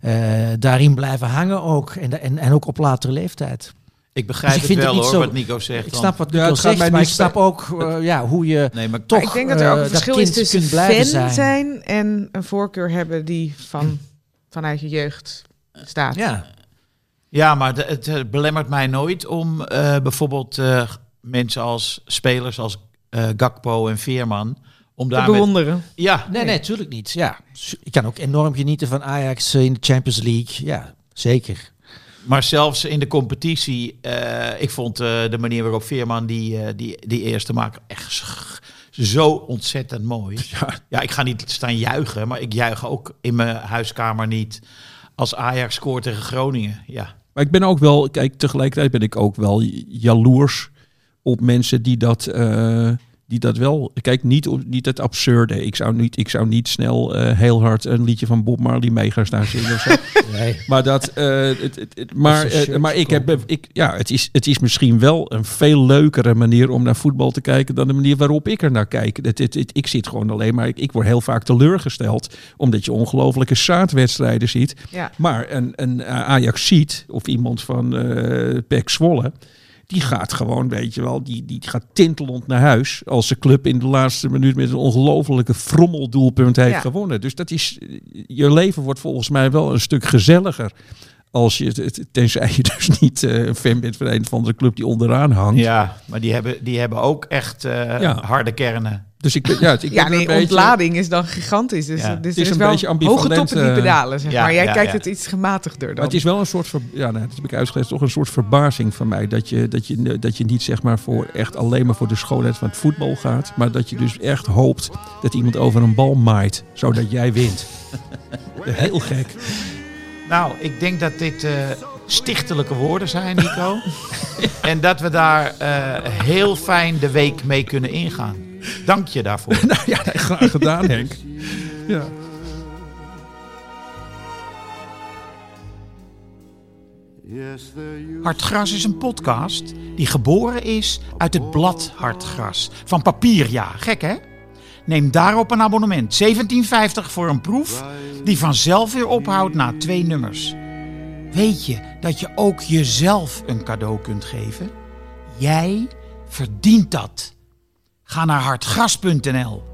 eh, daarin blijven hangen ook. En, en, en ook op latere leeftijd. Ik begrijp Dus ik het wel het hoor, zo- wat Nico zegt. Ik snap wat Nico zegt, maar ik snap ook eh, ja, hoe je Nee, maar toch ik denk dat er ook eh, een verschil is kind tussen kunt blijven fan zijn. zijn. en een voorkeur hebben die van, vanuit je jeugd staat. Ja, Ja, maar de- het belemmert mij nooit om eh, bijvoorbeeld eh, mensen als spelers als eh, Gakpo en Veerman om Te daar met, bewonderen. ja, nee, nee, natuurlijk niet. Ja, ik kan ook enorm genieten van Ajax in de Champions League. Ja, zeker. maar zelfs in de competitie, eh, ik vond eh, de manier waarop Veerman die, die, die eerste maakt echt zo ontzettend mooi. Ja. Ja, ik ga niet staan juichen, maar ik juich ook in mijn huiskamer niet als Ajax scoort tegen Groningen. Ja, Maar ik ben ook wel, kijk, tegelijkertijd ben ik ook wel jaloers op mensen die dat, eh, die dat wel. Kijk, niet, niet het absurde. Ik zou niet, ik zou niet snel eh, heel hard een liedje van Bob Marley mee gaan staan zingen. of zo. Nee. Maar dat, eh, het, het, het- maar, maar ik heb, ik, ja, het is, het is misschien wel een veel leukere manier om naar voetbal te kijken dan de manier waarop ik er naar kijk. Het, het, het- ik zit gewoon alleen maar, ik, ik word heel vaak teleurgesteld omdat je ongelofelijke zaadwedstrijden ziet. Ja. Maar een, een Ajax ziet of iemand van eh Pek Zwolle, die gaat gewoon, weet je wel, die, die gaat tintelend naar huis als de club in de laatste minuut met een ongelofelijke frommeldoelpunt heeft Ja. gewonnen. Dus dat is, je leven wordt volgens mij wel een stuk gezelliger. Als je, het- het- tenzij je dus niet eh, een fan bent van een of andere club die onderaan hangt. ja maar die hebben, die hebben ook echt eh, Ja. harde kernen. Dus ik ja, het- ik Ja, er nee, een beetje- ontlading is dan gigantisch. Dus, Ja. dus is er is een wel beetje hoge ambivalent, toppen, diepe eh, dalen, zeg ja, maar. Jij ja, kijkt ja. het iets gematigder dan. Maar het is wel een soort, ver, ja, nou, dat heb ik uitgelegd, toch een soort verbazing van mij. Dat je, dat je, dat je niet zeg maar voor echt alleen maar voor de schoonheid van het voetbal gaat. Maar dat je dus echt hoopt dat iemand over een bal maait, zodat jij wint. Heel gek. Nou, ik denk dat dit eh, stichtelijke woorden zijn, Nico. en dat we daar eh, heel fijn de week mee kunnen ingaan. Dank je daarvoor. nou ja, graag gedaan Henk. Ja. Hartgras is een podcast die geboren is uit het blad Hartgras. Van papier, ja. Gek, hè? Neem daarop een abonnement. 17,50 voor een proef die vanzelf weer ophoudt na twee nummers. Weet je dat je ook jezelf een cadeau kunt geven? Jij verdient dat. Ga naar hartgras.nl